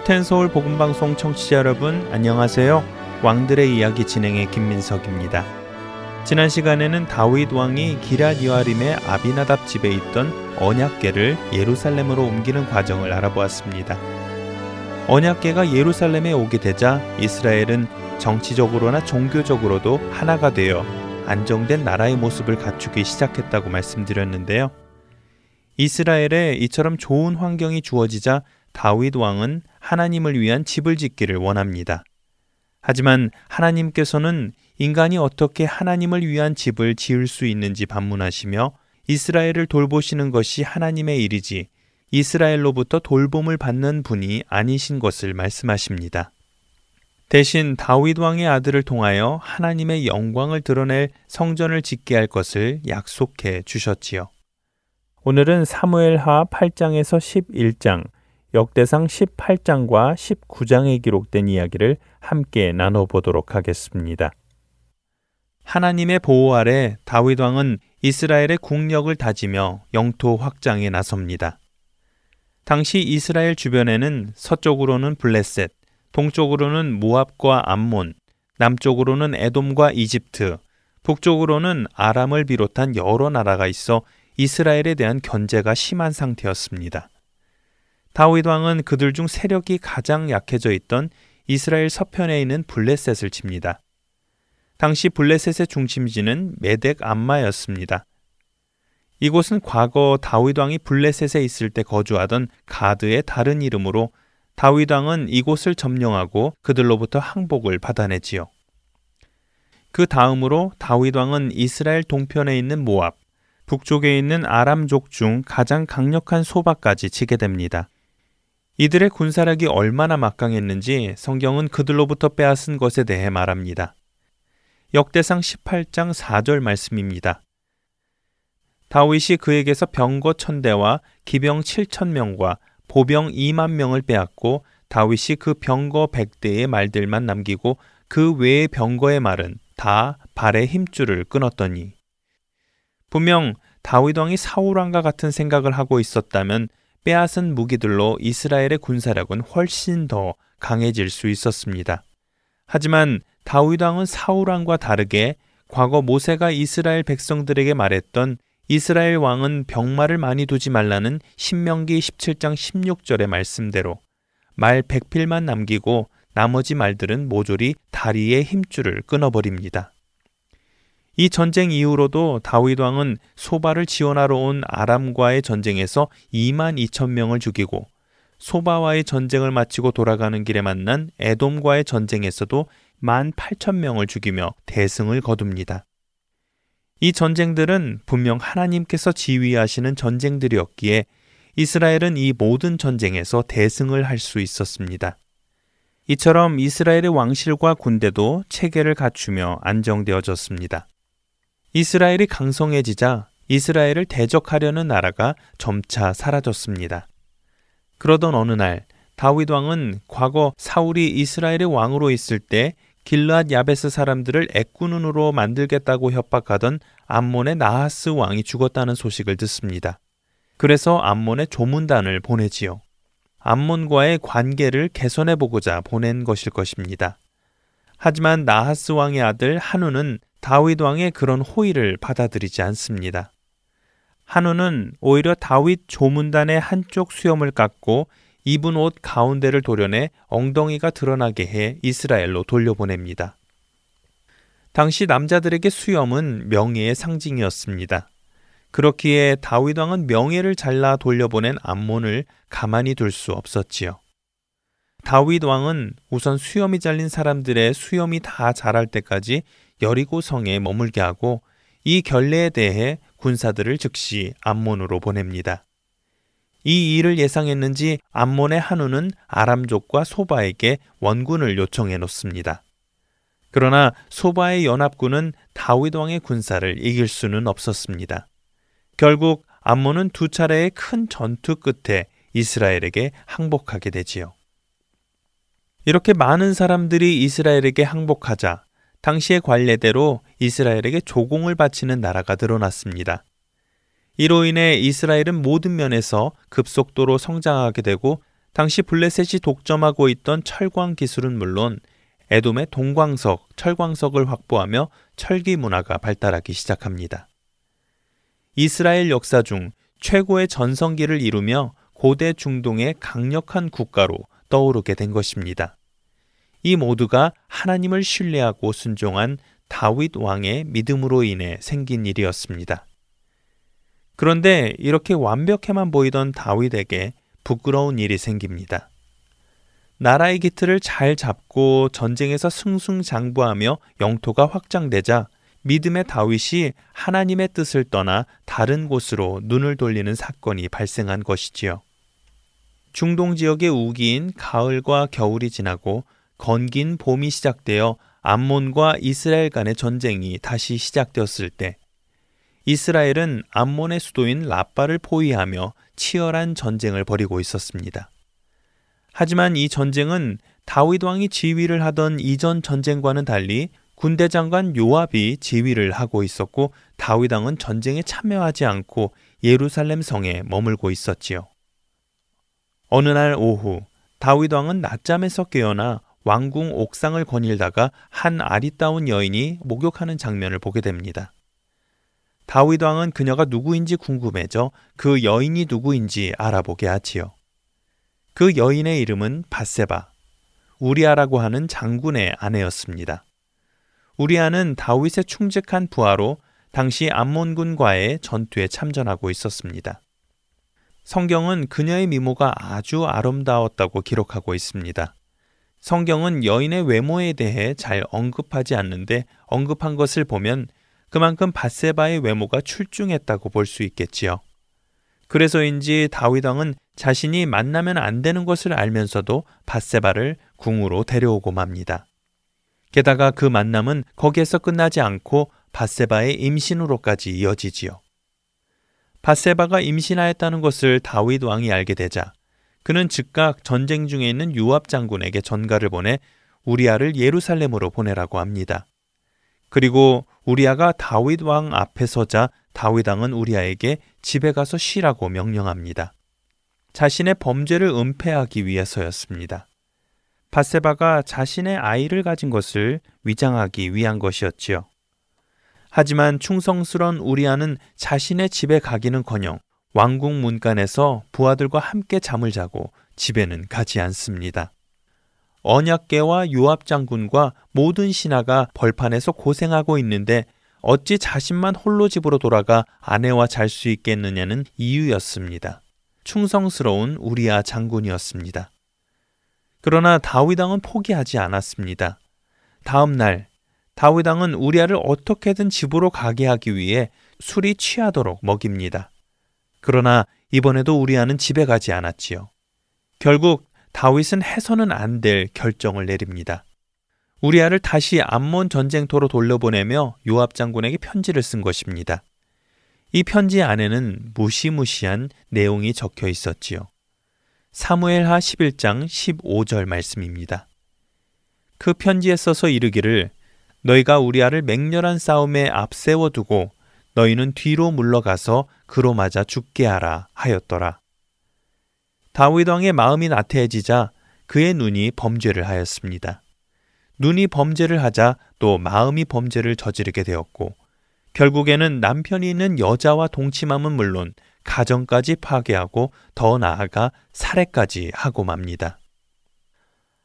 할텐 서울 복음 방송 청취자 여러분 안녕하세요. 왕들의 이야기 진행의 김민석입니다. 지난 시간에는 다윗 왕이 기랏 여아림의 아비나답 집에 있던 언약궤를 예루살렘으로 옮기는 과정을 알아보았습니다. 언약궤가 예루살렘에 오게 되자 이스라엘은 정치적으로나 종교적으로도 하나가 되어 안정된 나라의 모습을 갖추기 시작했다고 말씀드렸는데요. 이스라엘에 이처럼 좋은 환경이 주어지자 다윗 왕은 하나님을 위한 집을 짓기를 원합니다. 하지만 하나님께서는 인간이 어떻게 하나님을 위한 집을 지을 수 있는지 반문하시며 이스라엘을 돌보시는 것이 하나님의 일이지 이스라엘로부터 돌봄을 받는 분이 아니신 것을 말씀하십니다. 대신 다윗 왕의 아들을 통하여 하나님의 영광을 드러낼 성전을 짓게 할 것을 약속해 주셨지요. 오늘은 사무엘하 8장에서 11장 역대상 18장과 19장에 기록된 이야기를 함께 나눠보도록 하겠습니다. 하나님의 보호 아래 다윗 왕은 이스라엘의 국력을 다지며 영토 확장에 나섭니다. 당시 이스라엘 주변에는 서쪽으로는 블레셋, 동쪽으로는 모압과 암몬, 남쪽으로는 에돔과 이집트, 북쪽으로는 아람을 비롯한 여러 나라가 있어 이스라엘에 대한 견제가 심한 상태였습니다. 다윗 왕은 그들 중 세력이 가장 약해져 있던 이스라엘 서편에 있는 블레셋을 칩니다. 당시 블레셋의 중심지는 메덱 암마였습니다. 이곳은 과거 다윗 왕이 블레셋에 있을 때 거주하던 가드의 다른 이름으로 다윗 왕은 이곳을 점령하고 그들로부터 항복을 받아내지요. 그 다음으로 다윗 왕은 이스라엘 동편에 있는 모압, 북쪽에 있는 아람족 중 가장 강력한 소바까지 치게 됩니다. 이들의 군사력이 얼마나 막강했는지 성경은 그들로부터 빼앗은 것에 대해 말합니다. 역대상 18장 4절 말씀입니다. 다윗이 그에게서 병거 천대와 기병 7천 명과 보병 2만 명을 빼앗고 다윗이 그 병거 100대의 말들만 남기고 그 외의 병거의 말은 다 발의 힘줄을 끊었더니 분명 다윗 왕이 사울 왕과 같은 생각을 하고 있었다면 빼앗은 무기들로 이스라엘의 군사력은 훨씬 더 강해질 수 있었습니다. 하지만 다윗 왕은 사울 왕과 다르게 과거 모세가 이스라엘 백성들에게 말했던 이스라엘 왕은 병마를 많이 두지 말라는 신명기 17장 16절의 말씀대로 말 100필만 남기고 나머지 말들은 모조리 다리의 힘줄을 끊어버립니다. 이 전쟁 이후로도 다윗 왕은 소바를 지원하러 온 아람과의 전쟁에서 2만 2천 명을 죽이고 소바와의 전쟁을 마치고 돌아가는 길에 만난 에돔과의 전쟁에서도 1만 8천 명을 죽이며 대승을 거둡니다. 이 전쟁들은 분명 하나님께서 지휘하시는 전쟁들이었기에 이스라엘은 이 모든 전쟁에서 대승을 할 수 있었습니다. 이처럼 이스라엘의 왕실과 군대도 체계를 갖추며 안정되어졌습니다. 이스라엘이 강성해지자 이스라엘을 대적하려는 나라가 점차 사라졌습니다. 그러던 어느 날 다윗 왕은 과거 사울이 이스라엘의 왕으로 있을 때 길르앗 야베스 사람들을 애꾸눈으로 만들겠다고 협박하던 암몬의 나하스 왕이 죽었다는 소식을 듣습니다. 그래서 암몬의 조문단을 보내지요. 암몬과의 관계를 개선해 보고자 보낸 것일 것입니다. 하지만 나하스 왕의 아들 한우는 다윗 왕의 그런 호의를 받아들이지 않습니다. 한우는 오히려 다윗 조문단의 한쪽 수염을 깎고 입은 옷 가운데를 도려내 엉덩이가 드러나게 해 이스라엘로 돌려보냅니다. 당시 남자들에게 수염은 명예의 상징이었습니다. 그렇기에 다윗 왕은 명예를 잘라 돌려보낸 암몬을 가만히 둘 수 없었지요. 다윗 왕은 우선 수염이 잘린 사람들의 수염이 다 자랄 때까지 여리고 성에 머물게 하고 이 결례에 대해 군사들을 즉시 암몬으로 보냅니다. 이 일을 예상했는지 암몬의 한우는 아람족과 소바에게 원군을 요청해 놓습니다. 그러나 소바의 연합군은 다윗 왕의 군사를 이길 수는 없었습니다. 결국 암몬은 두 차례의 큰 전투 끝에 이스라엘에게 항복하게 되지요. 이렇게 많은 사람들이 이스라엘에게 항복하자 당시의 관례대로 이스라엘에게 조공을 바치는 나라가 드러났습니다. 이로 인해 이스라엘은 모든 면에서 급속도로 성장하게 되고 당시 블레셋이 독점하고 있던 철광 기술은 물론 에돔의 동광석, 철광석을 확보하며 철기 문화가 발달하기 시작합니다. 이스라엘 역사 중 최고의 전성기를 이루며 고대 중동의 강력한 국가로 떠오르게 된 것입니다. 이 모두가 하나님을 신뢰하고 순종한 다윗 왕의 믿음으로 인해 생긴 일이었습니다. 그런데 이렇게 완벽해만 보이던 다윗에게 부끄러운 일이 생깁니다. 나라의 기틀을 잘 잡고 전쟁에서 승승장구하며 영토가 확장되자 믿음의 다윗이 하나님의 뜻을 떠나 다른 곳으로 눈을 돌리는 사건이 발생한 것이지요. 중동 지역의 우기인 가을과 겨울이 지나고 건긴 봄이 시작되어 암몬과 이스라엘 간의 전쟁이 다시 시작되었을 때 이스라엘은 암몬의 수도인 라빠를 포위하며 치열한 전쟁을 벌이고 있었습니다. 하지만 이 전쟁은 다윗 왕이 지휘를 하던 이전 전쟁과는 달리 군대 장관 요압이 지휘를 하고 있었고 다윗 왕은 전쟁에 참여하지 않고 예루살렘 성에 머물고 있었지요. 어느 날 오후 다윗 왕은 낮잠에서 깨어나 왕궁 옥상을 거닐다가 한 아리따운 여인이 목욕하는 장면을 보게 됩니다. 다윗 왕은 그녀가 누구인지 궁금해져 그 여인이 누구인지 알아보게 하지요. 그 여인의 이름은 바세바, 우리아라고 하는 장군의 아내였습니다. 우리아는 다윗의 충직한 부하로 당시 암몬군과의 전투에 참전하고 있었습니다. 성경은 그녀의 미모가 아주 아름다웠다고 기록하고 있습니다. 성경은 여인의 외모에 대해 잘 언급하지 않는데 언급한 것을 보면 그만큼 바세바의 외모가 출중했다고 볼 수 있겠지요. 그래서인지 다윗 왕은 자신이 만나면 안 되는 것을 알면서도 바세바를 궁으로 데려오고 맙니다. 게다가 그 만남은 거기에서 끝나지 않고 바세바의 임신으로까지 이어지지요. 바세바가 임신하였다는 것을 다윗 왕이 알게 되자 그는 즉각 전쟁 중에 있는 유압 장군에게 전가를 보내 우리아를 예루살렘으로 보내라고 합니다. 그리고 우리아가 다윗 왕 앞에 서자 다윗 왕은 우리아에게 집에 가서 쉬라고 명령합니다. 자신의 범죄를 은폐하기 위해서였습니다. 바세바가 자신의 아이를 가진 것을 위장하기 위한 것이었지요. 하지만 충성스런 우리아는 자신의 집에 가기는커녕 왕궁 문간에서 부하들과 함께 잠을 자고 집에는 가지 않습니다. 언약계와 요압 장군과 모든 신하가 벌판에서 고생하고 있는데 어찌 자신만 홀로 집으로 돌아가 아내와 잘 수 있겠느냐는 이유였습니다. 충성스러운 우리아 장군이었습니다. 그러나 다윗왕은 포기하지 않았습니다. 다음 날 다윗왕은 우리아를 어떻게든 집으로 가게 하기 위해 술이 취하도록 먹입니다. 그러나 이번에도 우리아는 집에 가지 않았지요. 결국 다윗은 해서는 안 될 결정을 내립니다. 우리아를 다시 암몬 전쟁터로 돌려보내며 요압 장군에게 편지를 쓴 것입니다. 이 편지 안에는 무시무시한 내용이 적혀 있었지요. 사무엘하 11장 15절 말씀입니다. 그 편지에 써서 이르기를 너희가 우리아를 맹렬한 싸움에 앞세워 두고 너희는 뒤로 물러가서 그로 맞아 죽게 하라 하였더라. 다윗 왕의 마음이 나태해지자 그의 눈이 범죄를 하였습니다. 눈이 범죄를 하자 또 마음이 범죄를 저지르게 되었고 결국에는 남편이 있는 여자와 동침함은 물론 가정까지 파괴하고 더 나아가 살해까지 하고 맙니다.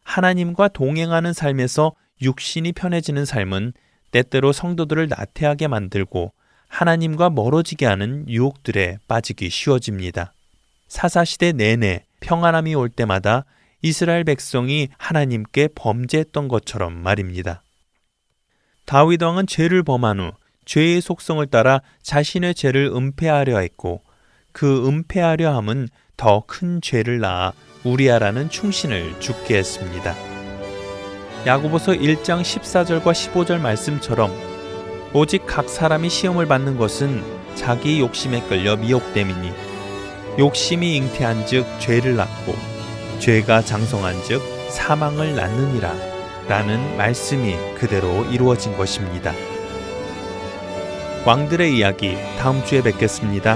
하나님과 동행하는 삶에서 육신이 편해지는 삶은 때때로 성도들을 나태하게 만들고 하나님과 멀어지게 하는 유혹들에 빠지기 쉬워집니다. 사사시대 내내 평안함이 올 때마다 이스라엘 백성이 하나님께 범죄했던 것처럼 말입니다. 다윗 왕은 죄를 범한 후 죄의 속성을 따라 자신의 죄를 은폐하려 했고 그 은폐하려 함은 더 큰 죄를 낳아 우리아라는 충신을 죽게 했습니다. 야고보서 1장 14절과 15절 말씀처럼 오직 각 사람이 시험을 받는 것은 자기 욕심에 끌려 미혹됨이니 욕심이 잉태한 즉 죄를 낳고 죄가 장성한 즉 사망을 낳느니라 라는 말씀이 그대로 이루어진 것입니다. 왕들의 이야기 다음 주에 뵙겠습니다.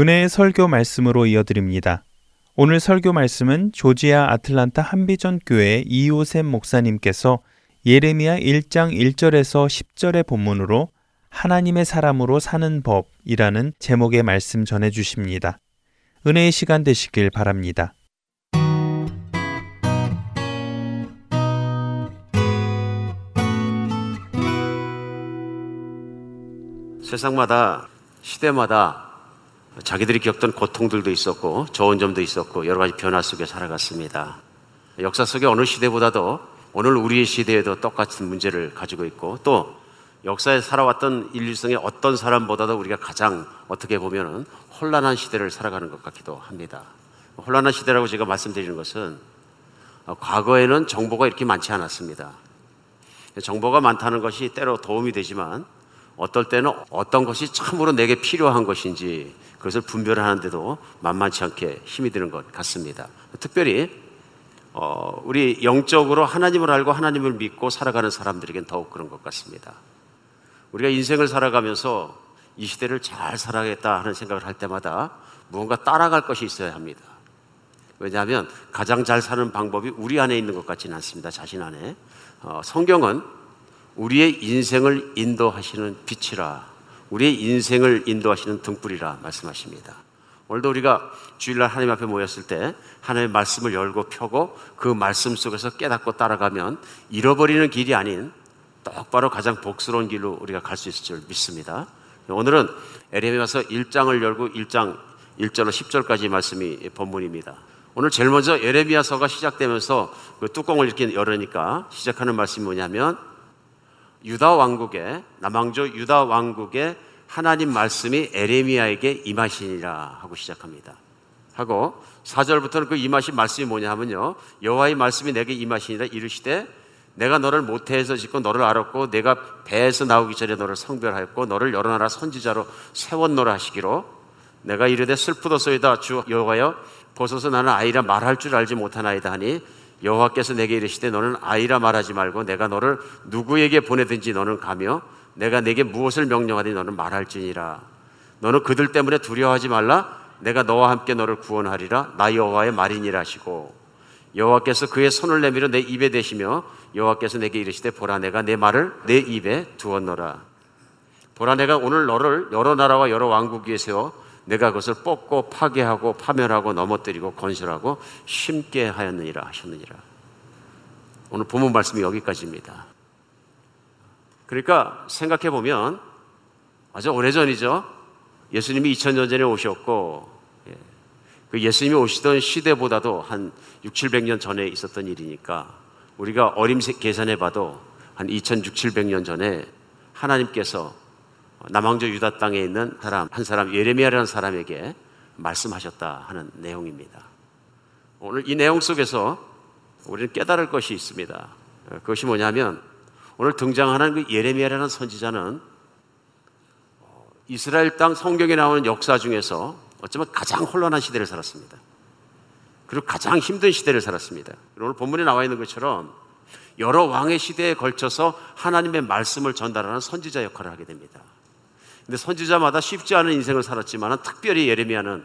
은혜의 설교 말씀으로 이어드립니다. 오늘 설교 말씀은 조지아 아틀란타 한비전 교회 이호샘 목사님께서 예레미야 1장 1절에서 10절의 본문으로 하나님의 사람으로 사는 법이라는 제목의 말씀 전해 주십니다. 은혜의 시간 되시길 바랍니다. 세상마다 시대마다 자기들이 겪던 고통들도 있었고 좋은 점도 있었고 여러 가지 변화 속에 살아갔습니다. 역사 속에 어느 시대보다도 오늘 우리의 시대에도 똑같은 문제를 가지고 있고 또 역사에 살아왔던 인류성의 어떤 사람보다도 우리가 가장 어떻게 보면 혼란한 시대를 살아가는 것 같기도 합니다. 혼란한 시대라고 제가 말씀드리는 것은 과거에는 정보가 이렇게 많지 않았습니다. 정보가 많다는 것이 때로 도움이 되지만 어떨 때는 어떤 것이 참으로 내게 필요한 것인지 그것을 분별하는데도 만만치 않게 힘이 드는 것 같습니다. 특별히 어, 우리 영적으로 하나님을 알고 하나님을 믿고 살아가는 사람들에겐 더욱 그런 것 같습니다. 우리가 인생을 살아가면서 이 시대를 잘 살아야겠다 하는 생각을 할 때마다 무언가 따라갈 것이 있어야 합니다. 왜냐하면 가장 잘 사는 방법이 우리 안에 있는 것 같지는 않습니다. 자신 안에. 어, 성경은 우리의 인생을 인도하시는 빛이라 우리의 인생을 인도하시는 등불이라 말씀하십니다. 오늘도 우리가 주일날 하나님 앞에 모였을 때 하나님의 말씀을 열고 펴고 그 말씀 속에서 깨닫고 따라가면 잃어버리는 길이 아닌 똑바로 가장 복스러운 길로 우리가 갈 수 있을 줄 믿습니다. 오늘은 에레미야서 1장을 열고 1장 1절로 10절까지 말씀이 본문입니다. 오늘 제일 먼저 에레미야서가 시작되면서 그 뚜껑을 이렇게 열으니까 시작하는 말씀이 뭐냐면 유다 왕국의 남왕조 유다 왕국의 하나님 말씀이 에레미야에게 임하시니라 하고 시작합니다. 하고 4절부터는 그 임하신 말씀이 뭐냐 하면요. 여호와의 말씀이 내게 임하시니라 이르시되 내가 너를 모태에서 짓고 너를 알았고 내가 배에서 나오기 전에 너를 성별하였고 너를 여러 나라 선지자로 세웠노라 하시기로 내가 이르되 슬프도소이다 주 여호와여 보소서 나는 아이라 말할 줄 알지 못하나이다 하니 여호와께서 내게 이르시되 너는 아이라 말하지 말고 내가 너를 누구에게 보내든지 너는 가며 내가 내게 무엇을 명령하든지 너는 말할지니라. 너는 그들 때문에 두려워하지 말라. 내가 너와 함께 너를 구원하리라. 나 여호와의 말이니라 하시고. 여호와께서 그의 손을 내밀어 내 입에 대시며 여호와께서 내게 이르시되 보라 내가 내 말을 내 입에 두었노라. 보라 내가 오늘 너를 여러 나라와 여러 왕국 위에 세워 내가 그것을 뽑고 파괴하고 파멸하고 넘어뜨리고 건설하고 심게 하였느니라 하셨느니라. 오늘 본문 말씀이 여기까지입니다. 그러니까 생각해 보면 아주 오래전이죠. 예수님이 2000년 전에 오셨고 예. 그 예수님이 오시던 시대보다도 한 6, 700년 전에 있었던 일이니까 우리가 어림새 계산해 봐도 한 2600, 700년 전에 하나님께서 남왕조 유다 땅에 있는 사람 한 사람 예레미야라는 사람에게 말씀하셨다 하는 내용입니다. 오늘 이 내용 속에서 우리는 깨달을 것이 있습니다. 그것이 뭐냐면 오늘 등장하는 그 예레미야라는 선지자는 이스라엘 땅 성경에 나오는 역사 중에서 어쩌면 가장 혼란한 시대를 살았습니다. 그리고 가장 힘든 시대를 살았습니다. 오늘 본문에 나와 있는 것처럼 여러 왕의 시대에 걸쳐서 하나님의 말씀을 전달하는 선지자 역할을 하게 됩니다. 근데 선지자마다 쉽지 않은 인생을 살았지만 특별히 예레미야는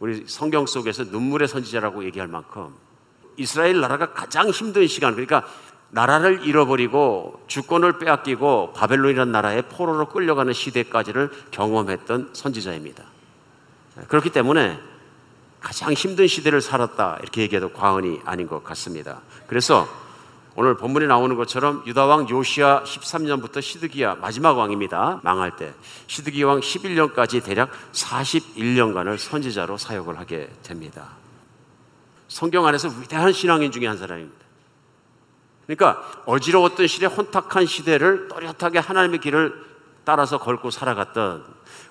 우리 성경 속에서 눈물의 선지자라고 얘기할 만큼 이스라엘 나라가 가장 힘든 시간 그러니까 나라를 잃어버리고 주권을 빼앗기고 바벨론이라는 나라의 포로로 끌려가는 시대까지를 경험했던 선지자입니다. 그렇기 때문에 가장 힘든 시대를 살았다 이렇게 얘기해도 과언이 아닌 것 같습니다. 그래서 오늘 본문에 나오는 것처럼 유다 왕 요시아 13년부터 시드기야 마지막 왕입니다. 망할 때 시드기야 왕 11년까지 대략 41년간을 선지자로 사역을 하게 됩니다. 성경 안에서 위대한 신앙인 중에 한 사람입니다. 그러니까 어지러웠던 시대, 혼탁한 시대를 또렷하게 하나님의 길을 따라서 걸고 살아갔던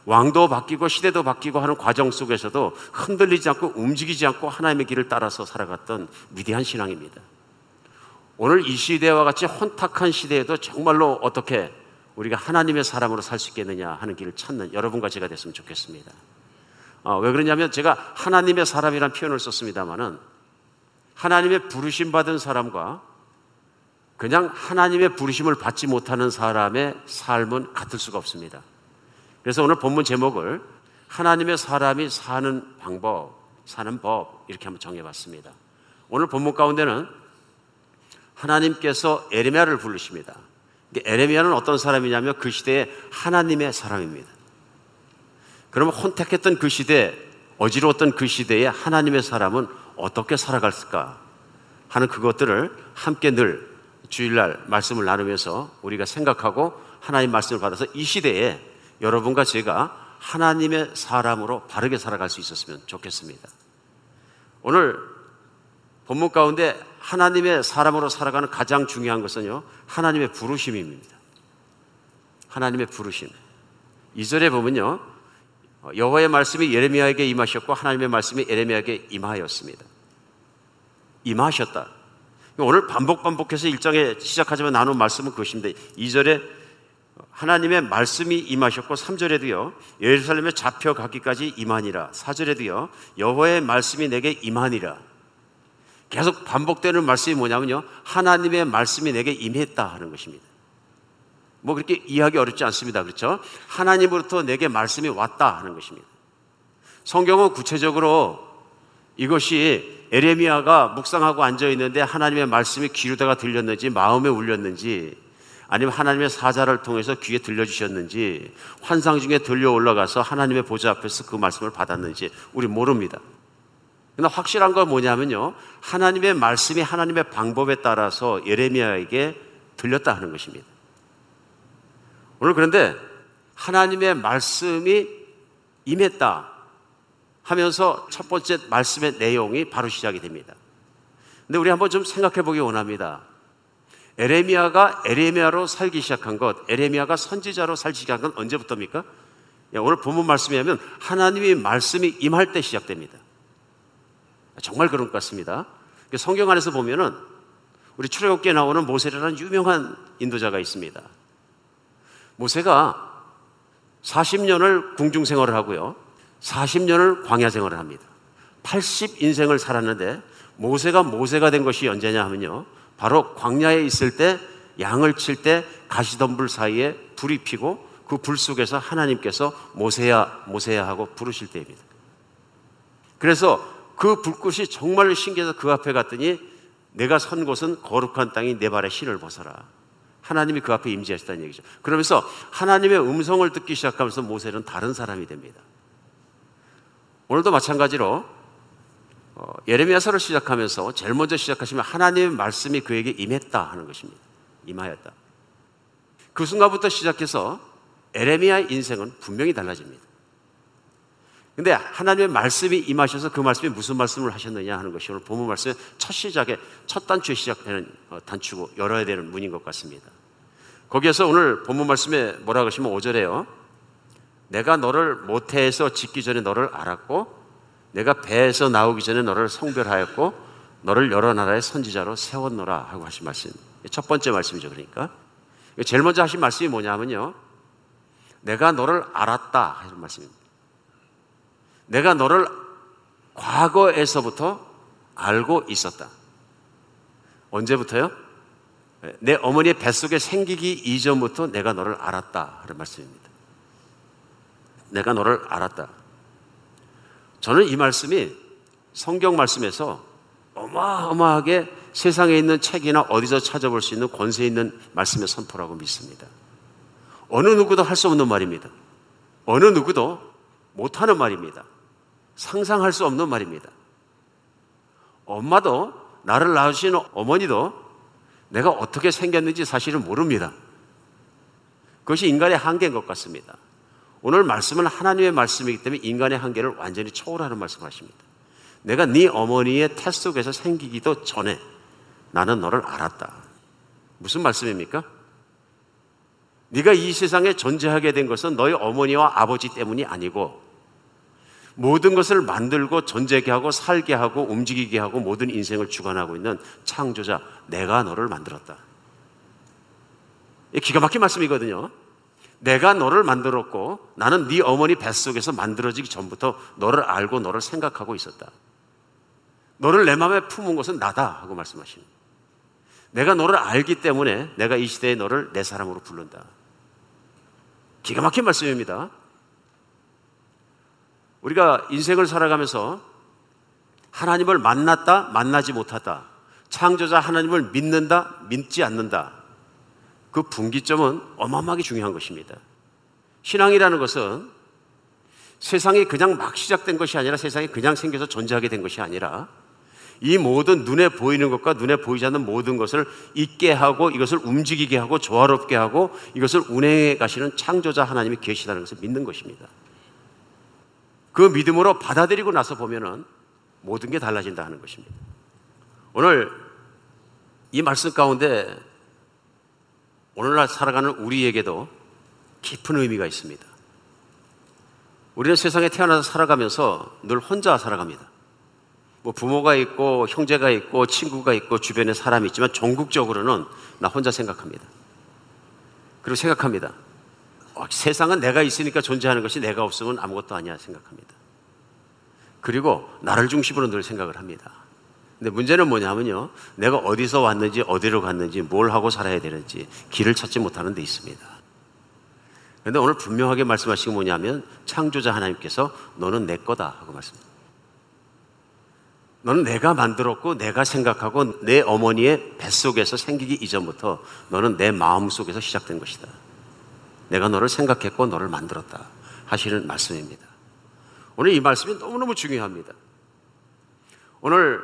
왕도 바뀌고 시대도 바뀌고 하는 과정 속에서도 흔들리지 않고 움직이지 않고 하나님의 길을 따라서 살아갔던 위대한 신앙입니다. 오늘 이 시대와 같이 혼탁한 시대에도 정말로 어떻게 우리가 하나님의 사람으로 살 수 있겠느냐 하는 길을 찾는 여러분과 제가 됐으면 좋겠습니다. 어, 왜 그러냐면 제가 하나님의 사람이란 표현을 썼습니다만은 하나님의 부르심 받은 사람과 그냥 하나님의 부르심을 받지 못하는 사람의 삶은 같을 수가 없습니다. 그래서 오늘 본문 제목을 하나님의 사람이 사는 방법, 사는 법 이렇게 한번 정해봤습니다. 오늘 본문 가운데는 하나님께서 에레미야를 부르십니다. 에레미야는 어떤 사람이냐면 그 시대에 하나님의 사람입니다. 그러면 혼택했던 그 시대, 어지러웠던 그 시대에 하나님의 사람은 어떻게 살아갔을까 하는 그것들을 함께 늘 주일날 말씀을 나누면서 우리가 생각하고 하나님 말씀을 받아서 이 시대에 여러분과 제가 하나님의 사람으로 바르게 살아갈 수 있었으면 좋겠습니다. 오늘 본문 가운데 하나님의 사람으로 살아가는 가장 중요한 것은요, 하나님의 부르심입니다. 하나님의 부르심. 2절에 보면요, 여호와의 말씀이 예레미야에게 임하셨고 하나님의 말씀이 예레미야에게 임하였습니다. 임하셨다. 오늘 반복 반복해서 일장에 시작하지만 나눈 말씀은 그것인데 2절에 하나님의 말씀이 임하셨고 3절에도요. 예루살렘에 잡혀가기까지 임하니라. 4절에도요. 여호와의 말씀이 내게 임하니라. 계속 반복되는 말씀이 뭐냐면요. 하나님의 말씀이 내게 임했다 하는 것입니다. 뭐 그렇게 이해하기 어렵지 않습니다. 그렇죠? 하나님으로부터 내게 말씀이 왔다 하는 것입니다. 성경은 구체적으로 이것이 에레미야가 묵상하고 앉아 있는데 하나님의 말씀이 귀로다가 들렸는지 마음에 울렸는지 아니면 하나님의 사자를 통해서 귀에 들려주셨는지 환상 중에 들려 올라가서 하나님의 보좌 앞에서 그 말씀을 받았는지 우리 모릅니다. 그러나 확실한 건 뭐냐면요. 하나님의 말씀이 하나님의 방법에 따라서 예레미야에게 들렸다 하는 것입니다. 오늘 그런데 하나님의 말씀이 임했다 하면서 첫 번째 말씀의 내용이 바로 시작이 됩니다. 근데 우리 한번 좀 생각해 보기 원합니다. 에레미야가 에레미야로 살기 시작한 것, 에레미야가 선지자로 살기 시작한 건 언제부터입니까? 예, 오늘 본문 말씀에 하면 하나님의 말씀이 임할 때 시작됩니다. 정말 그런 것 같습니다. 성경 안에서 보면은 우리 출애굽기에 나오는 모세라는 유명한 인도자가 있습니다. 모세가 40년을 궁중 생활을 하고요. 40년을 광야 생활을 합니다. 80 인생을 살았는데 모세가 모세가 된 것이 언제냐 하면요. 바로 광야에 있을 때 양을 칠 때 가시덤불 사이에 불이 피고 그 불 속에서 하나님께서 모세야 모세야 하고 부르실 때입니다. 그래서 그 불꽃이 정말 신기해서 그 앞에 갔더니 내가 선 곳은 거룩한 땅이 내 발에 신을 벗어라. 하나님이 그 앞에 임재하셨다는 얘기죠. 그러면서 하나님의 음성을 듣기 시작하면서 모세는 다른 사람이 됩니다. 오늘도 마찬가지로 어, 예레미야서를 시작하면서 제일 먼저 시작하시면 하나님의 말씀이 그에게 임했다 하는 것입니다. 임하였다. 그 순간부터 시작해서 에레미야의 인생은 분명히 달라집니다. 근데 하나님의 말씀이 임하셔서 그 말씀이 무슨 말씀을 하셨느냐 하는 것이 오늘 본문 말씀의 첫 시작에 첫 단추에 시작되는 어, 단추고 열어야 되는 문인 것 같습니다. 거기에서 오늘 본문 말씀에 뭐라고 하시면 5절에요. 내가 너를 모태에서 짓기 전에 너를 알았고 내가 배에서 나오기 전에 너를 성별하였고 너를 여러 나라의 선지자로 세웠노라 하고 하신 말씀. 첫 번째 말씀이죠. 그러니까 제일 먼저 하신 말씀이 뭐냐면요. 내가 너를 알았다 하는 말씀입니다. 내가 너를 과거에서부터 알고 있었다. 언제부터요? 내 어머니의 뱃속에 생기기 이전부터 내가 너를 알았다. 하는 말씀입니다. 내가 너를 알았다. 저는 이 말씀이 성경 말씀에서 어마어마하게 세상에 있는 책이나 어디서 찾아볼 수 있는 권세 있는 말씀의 선포라고 믿습니다. 어느 누구도 할 수 없는 말입니다. 어느 누구도 못하는 말입니다. 상상할 수 없는 말입니다. 엄마도 나를 낳으신 어머니도 내가 어떻게 생겼는지 사실은 모릅니다. 그것이 인간의 한계인 것 같습니다. 오늘 말씀은 하나님의 말씀이기 때문에 인간의 한계를 완전히 초월하는 말씀을 하십니다. 내가 네 어머니의 태 속에서 생기기도 전에 나는 너를 알았다. 무슨 말씀입니까? 네가 이 세상에 존재하게 된 것은 너희 어머니와 아버지 때문이 아니고 모든 것을 만들고 존재게 하고 살게 하고 움직이게 하고 모든 인생을 주관하고 있는 창조자 내가 너를 만들었다. 이 기가 막힌 말씀이거든요. 내가 너를 만들었고 나는 네 어머니 뱃속에서 만들어지기 전부터 너를 알고 너를 생각하고 있었다. 너를 내 마음에 품은 것은 나다 하고 말씀하시는. 내가 너를 알기 때문에 내가 이 시대에 너를 내 사람으로 부른다. 기가 막힌 말씀입니다. 우리가 인생을 살아가면서 하나님을 만났다, 만나지 못하다. 창조자 하나님을 믿는다, 믿지 않는다. 그 분기점은 어마어마하게 중요한 것입니다. 신앙이라는 것은 세상이 그냥 막 시작된 것이 아니라 세상이 그냥 생겨서 존재하게 된 것이 아니라 이 모든 눈에 보이는 것과 눈에 보이지 않는 모든 것을 있게 하고 이것을 움직이게 하고 조화롭게 하고 이것을 운행해 가시는 창조자 하나님이 계시다는 것을 믿는 것입니다. 그 믿음으로 받아들이고 나서 보면은 모든 게 달라진다 하는 것입니다. 오늘 이 말씀 가운데 오늘날 살아가는 우리에게도 깊은 의미가 있습니다. 우리는 세상에 태어나서 살아가면서 늘 혼자 살아갑니다. 뭐 부모가 있고 형제가 있고 친구가 있고 주변에 사람이 있지만 전국적으로는 나 혼자 생각합니다. 그리고 생각합니다. 어, 세상은 내가 있으니까 존재하는 것이 내가 없으면 아무것도 아니야 생각합니다. 그리고 나를 중심으로 늘 생각을 합니다. 근데 문제는 뭐냐면요. 내가 어디서 왔는지 어디로 갔는지 뭘 하고 살아야 되는지 길을 찾지 못하는 데 있습니다. 그런데 오늘 분명하게 말씀하시고 뭐냐면 창조자 하나님께서 너는 내 거다 하고 말씀합니다. 너는 내가 만들었고 내가 생각하고 내 어머니의 뱃속에서 생기기 이전부터 너는 내 마음 속에서 시작된 것이다. 내가 너를 생각했고 너를 만들었다. 하시는 말씀입니다. 오늘 이 말씀이 너무너무 중요합니다. 오늘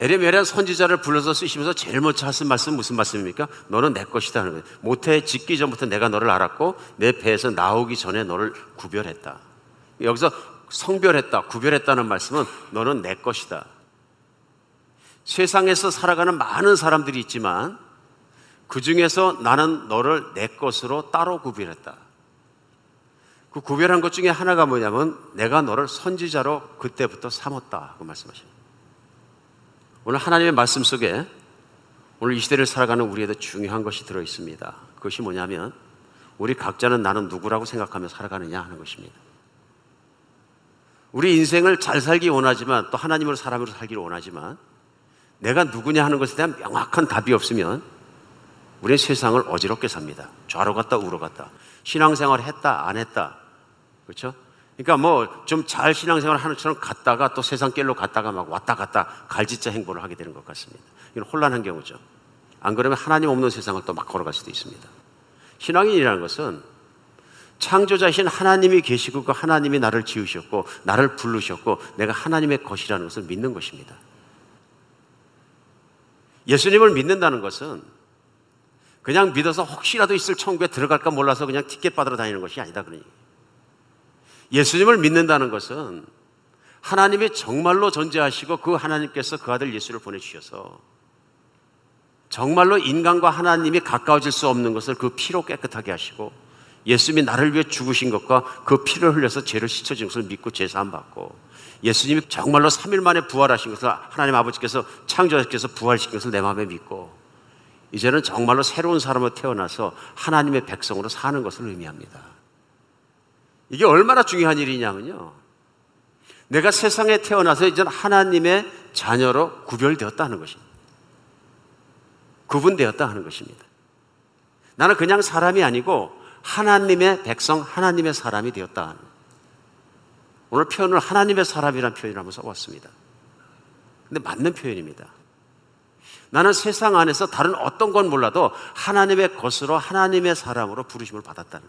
에레미야라는 선지자를 불러서 쓰시면서 제일 먼저 하신 말씀 무슨 말씀입니까? 너는 내 것이다 하는 거예요. 모태 짓기 전부터 내가 너를 알았고 내 배에서 나오기 전에 너를 구별했다. 여기서 성별했다, 구별했다는 말씀은 너는 내 것이다. 세상에서 살아가는 많은 사람들이 있지만 그 중에서 나는 너를 내 것으로 따로 구별했다. 그 구별한 것 중에 하나가 뭐냐면 내가 너를 선지자로 그때부터 삼았다. 그 말씀하십니다. 오늘 하나님의 말씀 속에 오늘 이 시대를 살아가는 우리에도 중요한 것이 들어 있습니다. 그것이 뭐냐면 우리 각자는 나는 누구라고 생각하며 살아가느냐 하는 것입니다. 우리 인생을 잘 살기 원하지만 또 하나님으로 사람으로 살기를 원하지만 내가 누구냐 하는 것에 대한 명확한 답이 없으면 우리는 세상을 어지럽게 삽니다. 좌로 갔다 우로 갔다. 신앙생활 했다 안 했다. 그렇죠? 그러니까 뭐 좀 잘 신앙생활 하는 처럼 갔다가 또 세상 길로 갔다가 막 왔다 갔다 갈짓자 행보를 하게 되는 것 같습니다. 이건 혼란한 경우죠. 안 그러면 하나님 없는 세상을 또 막 걸어갈 수도 있습니다. 신앙인이라는 것은 창조자이신 하나님이 계시고 그 하나님이 나를 지으셨고 나를 부르셨고 내가 하나님의 것이라는 것을 믿는 것입니다. 예수님을 믿는다는 것은 그냥 믿어서 혹시라도 있을 천국에 들어갈까 몰라서 그냥 티켓 받으러 다니는 것이 아니다 그러니. 예수님을 믿는다는 것은 하나님이 정말로 존재하시고 그 하나님께서 그 아들 예수를 보내주셔서 정말로 인간과 하나님이 가까워질 수 없는 것을 그 피로 깨끗하게 하시고 예수님이 나를 위해 죽으신 것과 그 피를 흘려서 죄를 씻어진 것을 믿고 제사함 받고 예수님이 정말로 3일 만에 부활하신 것을 하나님 아버지께서 창조자께서 부활시킨 것을 내 마음에 믿고 이제는 정말로 새로운 사람으로 태어나서 하나님의 백성으로 사는 것을 의미합니다. 이게 얼마나 중요한 일이냐면요. 내가 세상에 태어나서 이제 하나님의 자녀로 구별되었다 는 것입니다. 구분되었다 하는 것입니다. 나는 그냥 사람이 아니고 하나님의 백성, 하나님의 사람이 되었다. 오늘 표현을 하나님의 사람이라는 표현을 한번 써봤습니다. 근데 맞는 표현입니다. 나는 세상 안에서 다른 어떤 건 몰라도 하나님의 것으로 하나님의 사람으로 부르심을 받았다는.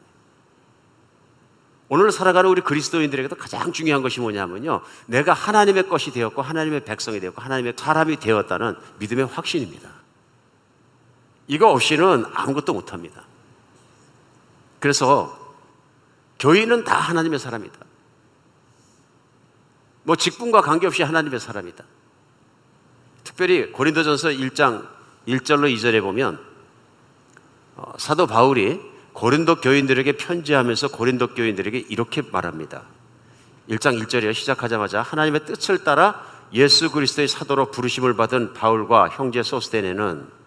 오늘 살아가는 우리 그리스도인들에게도 가장 중요한 것이 뭐냐면요. 내가 하나님의 것이 되었고 하나님의 백성이 되었고 하나님의 사람이 되었다는 믿음의 확신입니다. 이거 없이는 아무것도 못합니다. 그래서 교인은 다 하나님의 사람이다. 뭐 직분과 관계없이 하나님의 사람이다. 특별히 고린도전서 1장 1절로 2절에 보면 어, 사도 바울이 고린도 교인들에게 편지하면서 고린도 교인들에게 이렇게 말합니다. 1장 1절에 시작하자마자 하나님의 뜻을 따라 예수 그리스도의 사도로 부르심을 받은 바울과 형제 소스데네는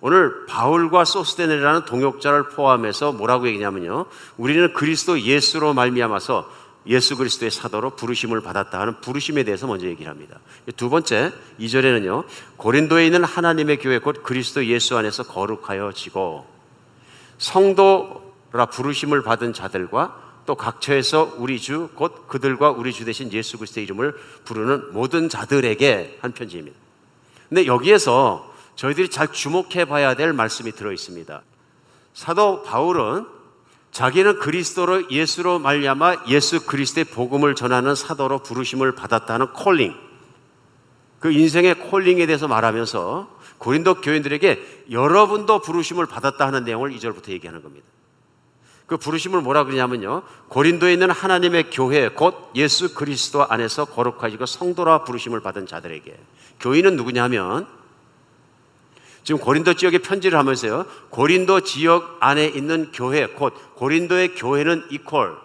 오늘 바울과 소스데네라는 동역자를 포함해서 뭐라고 얘기냐면요. 우리는 그리스도 예수로 말미암아서 예수 그리스도의 사도로 부르심을 받았다 하는 부르심에 대해서 먼저 얘기를 합니다. 두 번째, 2절에는요. 고린도에 있는 하나님의 교회 곧 그리스도 예수 안에서 거룩하여지고 성도라 부르심을 받은 자들과 또 각처에서 우리 주 곧 그들과 우리 주 대신 예수 그리스도의 이름을 부르는 모든 자들에게 한 편지입니다. 근데 여기에서 저희들이 잘 주목해 봐야 될 말씀이 들어 있습니다. 사도 바울은 자기는 그리스도로 예수로 말미암아 예수 그리스도의 복음을 전하는 사도로 부르심을 받았다는 콜링. 그 인생의 콜링에 대해서 말하면서 고린도 교인들에게 여러분도 부르심을 받았다 하는 내용을 2절부터 얘기하는 겁니다. 그 부르심을 뭐라 그러냐면요. 고린도에 있는 하나님의 교회 곧 예수 그리스도 안에서 거룩하시고 성도라 부르심을 받은 자들에게 교인은 누구냐면 지금 고린도 지역에 편지를 하면서요. 고린도 지역 안에 있는 교회 곧 고린도의 교회는 이퀄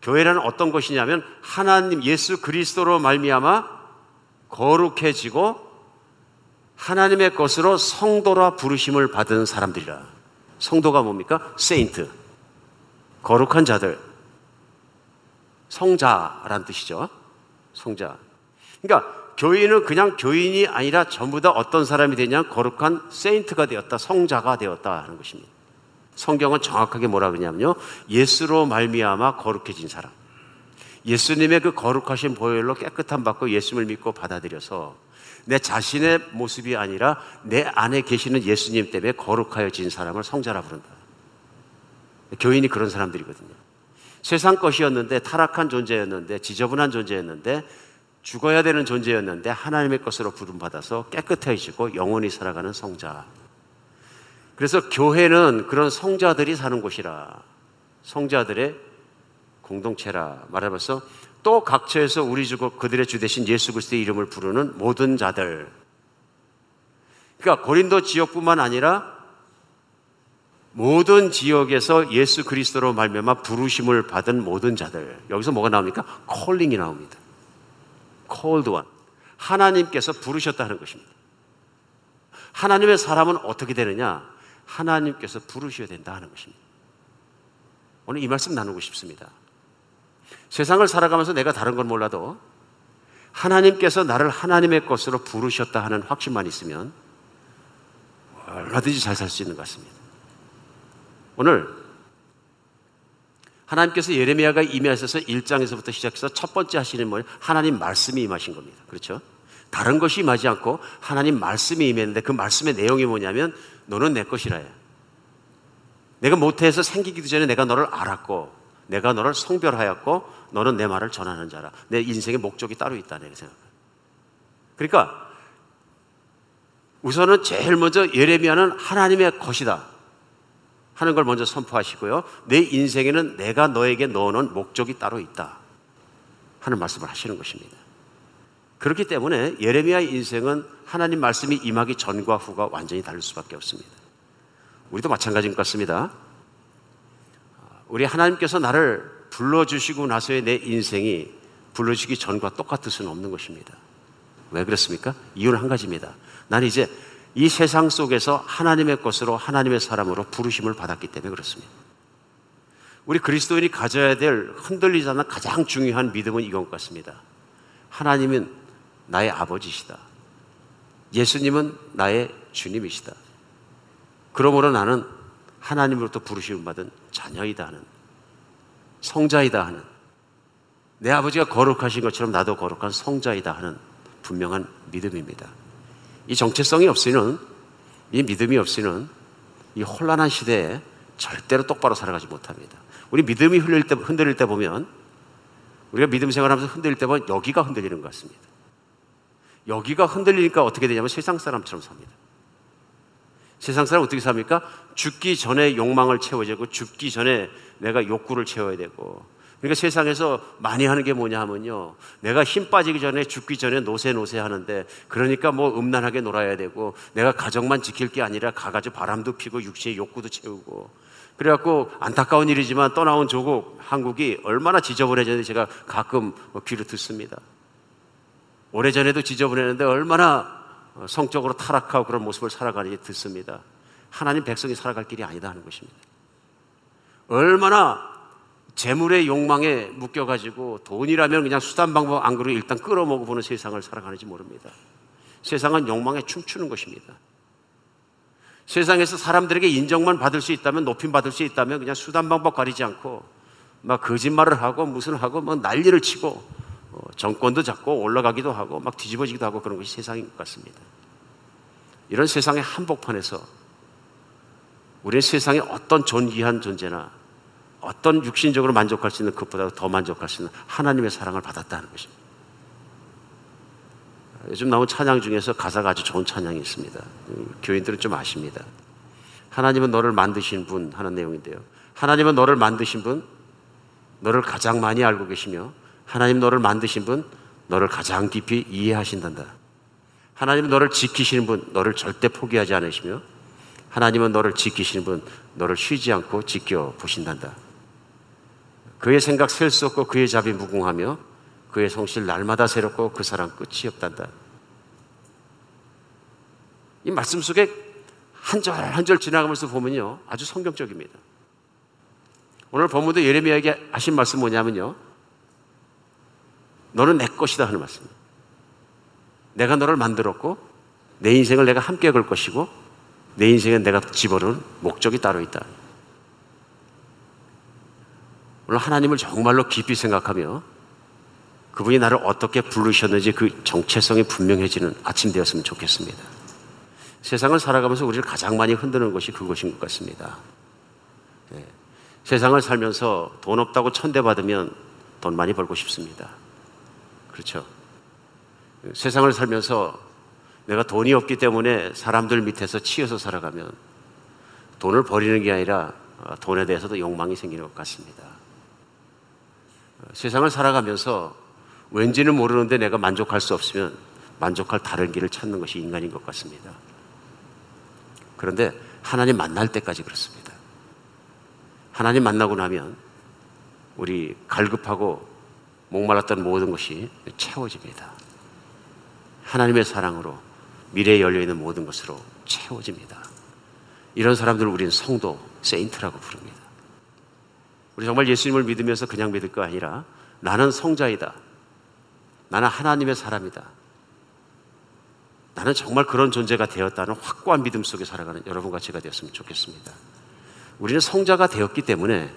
교회라는 어떤 것이냐면 하나님 예수 그리스도로 말미암아 거룩해지고 하나님의 것으로 성도라 부르심을 받은 사람들이라. 성도가 뭡니까? 세인트. 거룩한 자들, 성자란 뜻이죠. 성자. 그러니까 교인은 그냥 교인이 아니라 전부 다 어떤 사람이 되냐? 거룩한 세인트가 되었다, 성자가 되었다 하는 것입니다. 성경은 정확하게 뭐라 그러냐면요. 예수로 말미암아 거룩해진 사람. 예수님의 그 거룩하신 보혈로 깨끗함 받고 예수님을 믿고 받아들여서 내 자신의 모습이 아니라 내 안에 계시는 예수님 때문에 거룩하여 진 사람을 성자라 부른다. 교인이 그런 사람들이거든요. 세상 것이었는데 타락한 존재였는데 지저분한 존재였는데 죽어야 되는 존재였는데 하나님의 것으로 부름받아서 깨끗해지고 영원히 살아가는 성자. 그래서 교회는 그런 성자들이 사는 곳이라. 성자들의 공동체라 말하면서 또 각처에서 우리 주 그들의 주 대신 예수 그리스도의 이름을 부르는 모든 자들. 그러니까 고린도 지역뿐만 아니라 모든 지역에서 예수 그리스도로 말미암아 부르심을 받은 모든 자들 여기서 뭐가 나옵니까? 콜링이 나옵니다. Called one. 하나님께서 부르셨다는 것입니다. 하나님의 사람은 어떻게 되느냐? 하나님께서 부르셔야 된다 하는 것입니다. 오늘 이 말씀 나누고 싶습니다. 세상을 살아가면서 내가 다른 건 몰라도 하나님께서 나를 하나님의 것으로 부르셨다 하는 확신만 있으면 얼마든지 잘 살 수 있는 것 같습니다. 오늘 하나님께서 예레미야가 임하셔서 1장에서부터 시작해서 첫 번째 하시는 뭐예요? 하나님 말씀이 임하신 겁니다. 그렇죠? 다른 것이 임하지 않고 하나님 말씀이 임했는데 그 말씀의 내용이 뭐냐면 너는 내 것이라요. 내가 모태에서 생기기도 전에 내가 너를 알았고 내가 너를 성별하였고 너는 내 말을 전하는 자라. 내 인생의 목적이 따로 있다 내가 생각. 그러니까 우선은 제일 먼저 예레미야는 하나님의 것이다. 하는 걸 먼저 선포하시고요. 내 인생에는 내가 너에게 넣어놓은 목적이 따로 있다. 하는 말씀을 하시는 것입니다. 그렇기 때문에 예레미야의 인생은 하나님 말씀이 임하기 전과 후가 완전히 다를 수밖에 없습니다. 우리도 마찬가지인 것 같습니다. 우리 하나님께서 나를 불러주시고 나서의 내 인생이 불러주기 전과 똑같을 수는 없는 것입니다. 왜 그렇습니까? 이유는 한 가지입니다. 나는 이제 이 세상 속에서 하나님의 것으로 하나님의 사람으로 부르심을 받았기 때문에 그렇습니다. 우리 그리스도인이 가져야 될 흔들리지 않는 가장 중요한 믿음은 이것 같습니다. 하나님은 나의 아버지시다. 예수님은 나의 주님이시다. 그러므로 나는 하나님으로부터 부르심을 받은 자녀이다 하는 성자이다 하는 내 아버지가 거룩하신 것처럼 나도 거룩한 성자이다 하는 분명한 믿음입니다. 이 정체성이 없이는 이 믿음이 없이는 이 혼란한 시대에 절대로 똑바로 살아가지 못합니다. 우리 믿음이 흔들릴 때, 흔들릴 때 보면 우리가 믿음 생활하면서 흔들릴 때 보면 여기가 흔들리는 것 같습니다. 여기가 흔들리니까 어떻게 되냐면 세상 사람처럼 삽니다. 세상 사람 어떻게 삽니까? 죽기 전에 욕망을 채워야 되고 죽기 전에 내가 욕구를 채워야 되고 그러니까 세상에서 많이 하는 게 뭐냐 하면요. 내가 힘 빠지기 전에 죽기 전에 노세 노세 하는데 그러니까 뭐 음란하게 놀아야 되고 내가 가정만 지킬 게 아니라 가가지고 바람도 피고 육체의 욕구도 채우고 그래갖고 안타까운 일이지만 떠나온 조국 한국이 얼마나 지저분해졌는지 제가 가끔 귀로 듣습니다. 오래전에도 지저분했는데 얼마나 성적으로 타락하고 그런 모습을 살아가는지 듣습니다. 하나님 백성이 살아갈 길이 아니다 하는 것입니다. 얼마나 재물의 욕망에 묶여가지고 돈이라면 그냥 수단 방법 안 그러고 일단 끌어먹어 보는 세상을 살아가는지 모릅니다. 세상은 욕망에 춤추는 것입니다. 세상에서 사람들에게 인정만 받을 수 있다면 높임 받을 수 있다면 그냥 수단 방법 가리지 않고 막 거짓말을 하고 무슨 하고 막 난리를 치고 어, 정권도 잡고 올라가기도 하고 막 뒤집어지기도 하고 그런 것이 세상인 것 같습니다. 이런 세상의 한복판에서 우리 세상의 어떤 존귀한 존재나 어떤 육신적으로 만족할 수 있는 것보다 더 만족할 수 있는 하나님의 사랑을 받았다는 것입니다. 요즘 나온 찬양 중에서 가사가 아주 좋은 찬양이 있습니다. 교인들은 좀 아십니다. 하나님은 너를 만드신 분 하는 내용인데요. 하나님은 너를 만드신 분, 너를 가장 많이 알고 계시며, 하나님 너를 만드신 분, 너를 가장 깊이 이해하신단다. 하나님은 너를 지키시는 분, 너를 절대 포기하지 않으시며, 하나님은 너를 지키시는 분, 너를 쉬지 않고 지켜 보신단다. 그의 생각 셀 수 없고 그의 잡이 무궁하며 그의 성실 날마다 새롭고 그 사랑 끝이 없단다. 이 말씀 속에 한 절 한 절 지나가면서 보면요. 아주 성경적입니다. 오늘 본문도 예레미야에게 하신 말씀 뭐냐면요. 너는 내 것이다 하는 말씀입니다. 내가 너를 만들었고 내 인생을 내가 함께 걸 것이고 내 인생에 내가 집어넣은 목적이 따로 있다. 오늘 하나님을 정말로 깊이 생각하며 그분이 나를 어떻게 부르셨는지 그 정체성이 분명해지는 아침 되었으면 좋겠습니다. 세상을 살아가면서 우리를 가장 많이 흔드는 것이 그것인 것 같습니다. 네. 세상을 살면서 돈 없다고 천대받으면 돈 많이 벌고 싶습니다. 그렇죠. 세상을 살면서 내가 돈이 없기 때문에 사람들 밑에서 치여서 살아가면 돈을 버리는 게 아니라 돈에 대해서도 욕망이 생기는 것 같습니다. 세상을 살아가면서 왠지는 모르는데 내가 만족할 수 없으면 만족할 다른 길을 찾는 것이 인간인 것 같습니다. 그런데 하나님 만날 때까지 그렇습니다. 하나님 만나고 나면 우리 갈급하고 목말랐던 모든 것이 채워집니다. 하나님의 사랑으로 미래에 열려있는 모든 것으로 채워집니다. 이런 사람들을 우리는 성도, 세인트라고 부릅니다. 우리 정말 예수님을 믿으면서 그냥 믿을 거 아니라 나는 성자이다. 나는 하나님의 사람이다. 나는 정말 그런 존재가 되었다는 확고한 믿음 속에 살아가는 여러분과 제가 되었으면 좋겠습니다. 우리는 성자가 되었기 때문에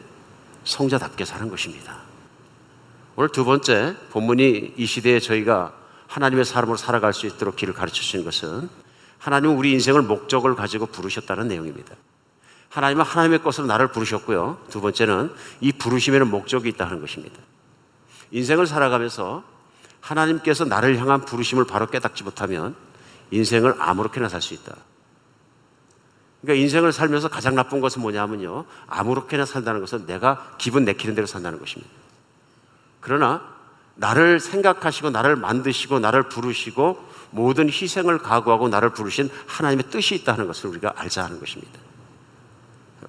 성자답게 사는 것입니다. 오늘 두 번째 본문이 이 시대에 저희가 하나님의 사람으로 살아갈 수 있도록 길을 가르쳐 주시는 것은 하나님은 우리 인생을 목적을 가지고 부르셨다는 내용입니다. 하나님은 하나님의 것으로 나를 부르셨고요. 두 번째는 이 부르심에는 목적이 있다는 것입니다. 인생을 살아가면서 하나님께서 나를 향한 부르심을 바로 깨닫지 못하면 인생을 아무렇게나 살 수 있다. 그러니까 인생을 살면서 가장 나쁜 것은 뭐냐면요. 아무렇게나 산다는 것은 내가 기분 내키는 대로 산다는 것입니다. 그러나 나를 생각하시고 나를 만드시고 나를 부르시고 모든 희생을 각오하고 나를 부르신 하나님의 뜻이 있다는 것을 우리가 알자 하는 것입니다.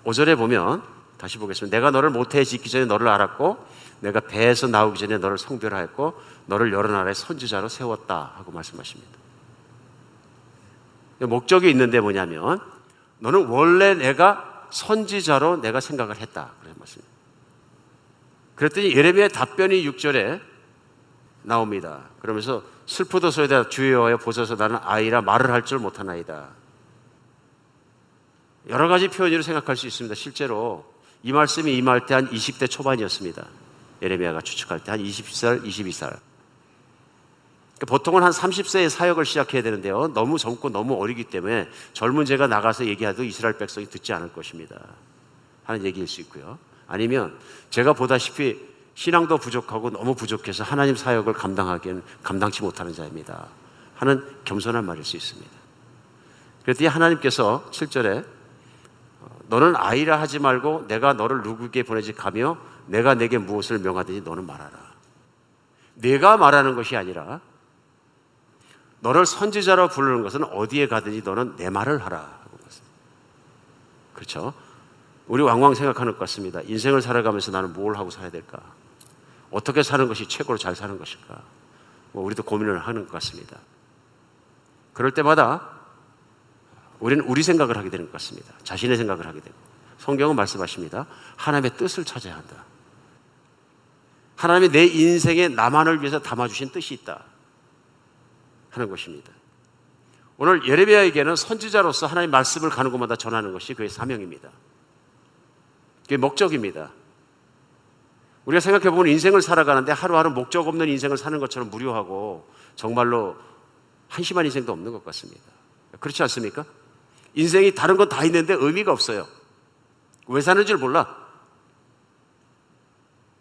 5절에 보면 다시 보겠습니다. 내가 너를 모태에 짓기 전에 너를 알았고 내가 배에서 나오기 전에 너를 성별하였고 너를 여러 나라의 선지자로 세웠다 하고 말씀하십니다. 목적이 있는데 뭐냐면 너는 원래 내가 선지자로 내가 생각을 했다. 그런 말씀입니다. 그랬더니 예레미야의 답변이 6절에 나옵니다. 그러면서 슬프도소에 대해 주여하여 보소서 나는 아이라 말을 할 줄 못하나이다. 여러 가지 표현으로 생각할 수 있습니다. 실제로 이 말씀이 임할 때 한 20대 초반이었습니다. 예레미야가 추측할 때 한 20살, 22살. 그러니까 보통은 한 30세에 사역을 시작해야 되는데요. 너무 젊고 너무 어리기 때문에 젊은 제가 나가서 얘기해도 이스라엘 백성이 듣지 않을 것입니다. 하는 얘기일 수 있고요. 아니면 제가 보다시피 신앙도 부족하고 너무 부족해서 하나님 사역을 감당하기에는 감당치 못하는 자입니다. 하는 겸손한 말일 수 있습니다. 그랬더니 하나님께서 7절에 너는 아이라 하지 말고 내가 너를 누구에게 보내지 가며 내가 내게 무엇을 명하든지 너는 말하라. 내가 말하는 것이 아니라 너를 선지자로 부르는 것은 어디에 가든지 너는 내 말을 하라. 그렇죠? 우리 왕왕 생각하는 것 같습니다. 인생을 살아가면서 나는 뭘 하고 살아야 될까? 어떻게 사는 것이 최고로 잘 사는 것일까? 뭐 우리도 고민을 하는 것 같습니다. 그럴 때마다 우리는 우리 생각을 하게 되는 것 같습니다. 자신의 생각을 하게 되고. 성경은 말씀하십니다. 하나님의 뜻을 찾아야 한다. 하나님이 내 인생에 나만을 위해서 담아주신 뜻이 있다. 하는 것입니다. 오늘 예레미야에게는 선지자로서 하나님 말씀을 가는 곳마다 전하는 것이 그의 사명입니다. 그게 목적입니다. 우리가 생각해 보면 인생을 살아가는데 하루하루 목적 없는 인생을 사는 것처럼 무료하고 정말로 한심한 인생도 없는 것 같습니다. 그렇지 않습니까? 인생이 다른 건 다 있는데 의미가 없어요. 왜 사는 줄 몰라.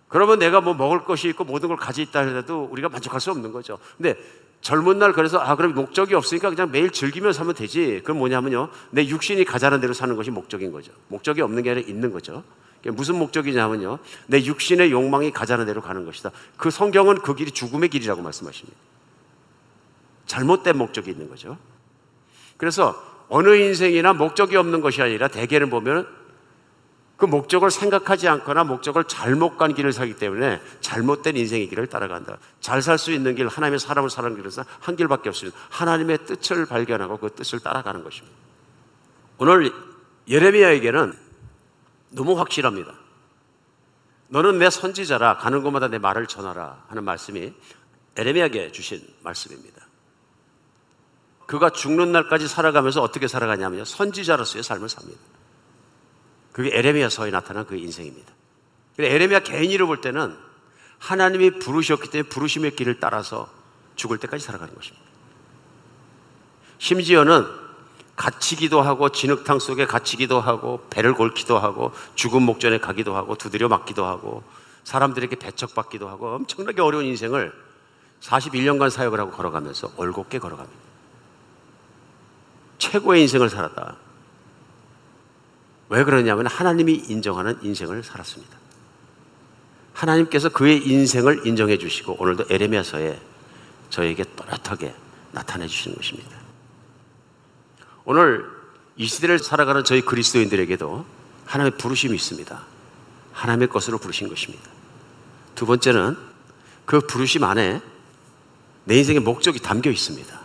그러면 내가 뭐 먹을 것이 있고 모든 걸 가지고 있다 해도 우리가 만족할 수 없는 거죠. 근데 젊은 날 그래서 아 그럼 목적이 없으니까 그냥 매일 즐기며 살면 되지. 그럼 뭐냐면요. 내 육신이 가자는 대로 사는 것이 목적인 거죠. 목적이 없는 게 아니라 있는 거죠. 무슨 목적이냐면요. 내 육신의 욕망이 가자는 대로 가는 것이다. 그 성경은 그 길이 죽음의 길이라고 말씀하십니다. 잘못된 목적이 있는 거죠. 그래서 어느 인생이나 목적이 없는 것이 아니라 대개는 보면 그 목적을 생각하지 않거나 목적을 잘못 간 길을 살기 때문에 잘못된 인생의 길을 따라간다. 잘 살 수 있는 길, 하나님의 사람을 사는 길은 한 길밖에 없습니다. 하나님의 뜻을 발견하고 그 뜻을 따라가는 것입니다. 오늘 예레미야에게는 너무 확실합니다. 너는 내 선지자라 가는 곳마다 내 말을 전하라 하는 말씀이 에레미야에게 주신 말씀입니다. 그가 죽는 날까지 살아가면서 어떻게 살아가냐면요. 선지자로서의 삶을 삽니다. 그게 에레미야서에 나타난 그 인생입니다. 에레미야 개인으로 볼 때는 하나님이 부르셨기 때문에 부르심의 길을 따라서 죽을 때까지 살아가는 것입니다. 심지어는 갇히기도 하고 진흙탕 속에 갇히기도 하고 배를 골기도 하고 죽은 목전에 가기도 하고 두드려 맞기도 하고 사람들에게 배척받기도 하고 엄청나게 어려운 인생을 41년간 사역을 하고 걸어가면서 올곧게 걸어갑니다. 최고의 인생을 살았다. 왜 그러냐면 하나님이 인정하는 인생을 살았습니다. 하나님께서 그의 인생을 인정해 주시고 오늘도 에레미야서에 저에게 또렷하게 나타내 주시는 것입니다. 오늘 이 시대를 살아가는 저희 그리스도인들에게도 하나님의 부르심이 있습니다. 하나님의 것으로 부르신 것입니다. 두 번째는 그 부르심 안에 내 인생의 목적이 담겨 있습니다.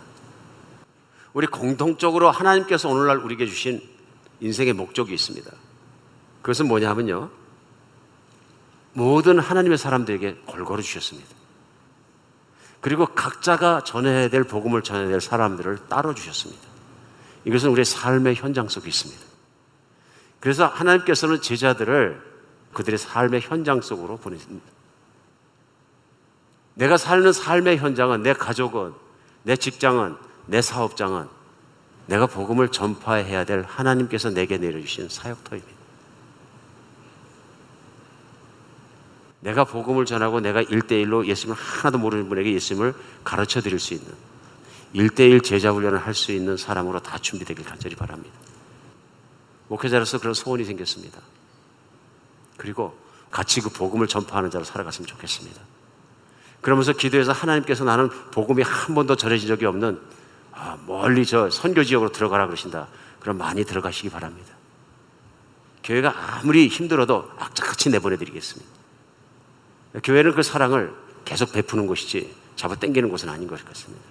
우리 공통적으로 하나님께서 오늘날 우리에게 주신 인생의 목적이 있습니다. 그것은 뭐냐면요. 모든 하나님의 사람들에게 골고루 주셨습니다. 그리고 각자가 전해야 될 복음을 전해야 될 사람들을 따로 주셨습니다. 이것은 우리의 삶의 현장 속에 있습니다. 그래서 하나님께서는 제자들을 그들의 삶의 현장 속으로 보내십니다. 내가 사는 삶의 현장은 내 가족은, 내 직장은, 내 사업장은 내가 복음을 전파해야 될 하나님께서 내게 내려주신 사역터입니다. 내가 복음을 전하고 내가 일대일로 예수님을 하나도 모르는 분에게 예수님을 가르쳐 드릴 수 있는 일대일 제자 훈련을 할 수 있는 사람으로 다 준비되길 간절히 바랍니다. 목회자로서 그런 소원이 생겼습니다. 그리고 같이 그 복음을 전파하는 자로 살아갔으면 좋겠습니다. 그러면서 기도해서 하나님께서 나는 복음이 한 번도 전해진 적이 없는 아, 멀리 저 선교 지역으로 들어가라 그러신다. 그럼 많이 들어가시기 바랍니다. 교회가 아무리 힘들어도 악착같이 내보내드리겠습니다. 교회는 그 사랑을 계속 베푸는 곳이지 잡아 당기는 곳은 아닌 것 같습니다.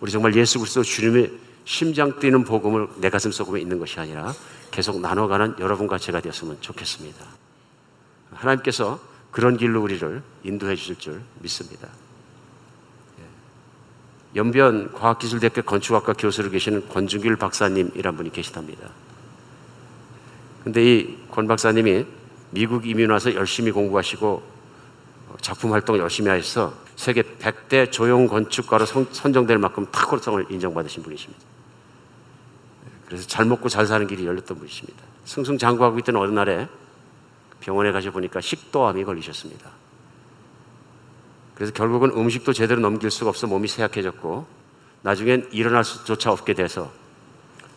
우리 정말 예수 그리스도 주님의 심장 뛰는 복음을 내 가슴 속에 있는 것이 아니라 계속 나눠가는 여러분과 제가 되었으면 좋겠습니다. 하나님께서 그런 길로 우리를 인도해 주실 줄 믿습니다. 예. 연변 과학기술대학교 건축학과 교수로 계시는 권중길 박사님이란 분이 계시답니다. 근데 이 권 박사님이 미국 이민 와서 열심히 공부하시고 작품 활동 열심히 하셔서 세계 100대 조형 건축가로 선정될 만큼 탁월성을 인정받으신 분이십니다. 그래서 잘 먹고 잘 사는 길이 열렸던 분이십니다. 승승장구하고 있던 어느 날에 병원에 가셔 보니까 식도암이 걸리셨습니다. 그래서 결국은 음식도 제대로 넘길 수가 없어 몸이 쇠약해졌고 나중엔 일어날 수조차 없게 돼서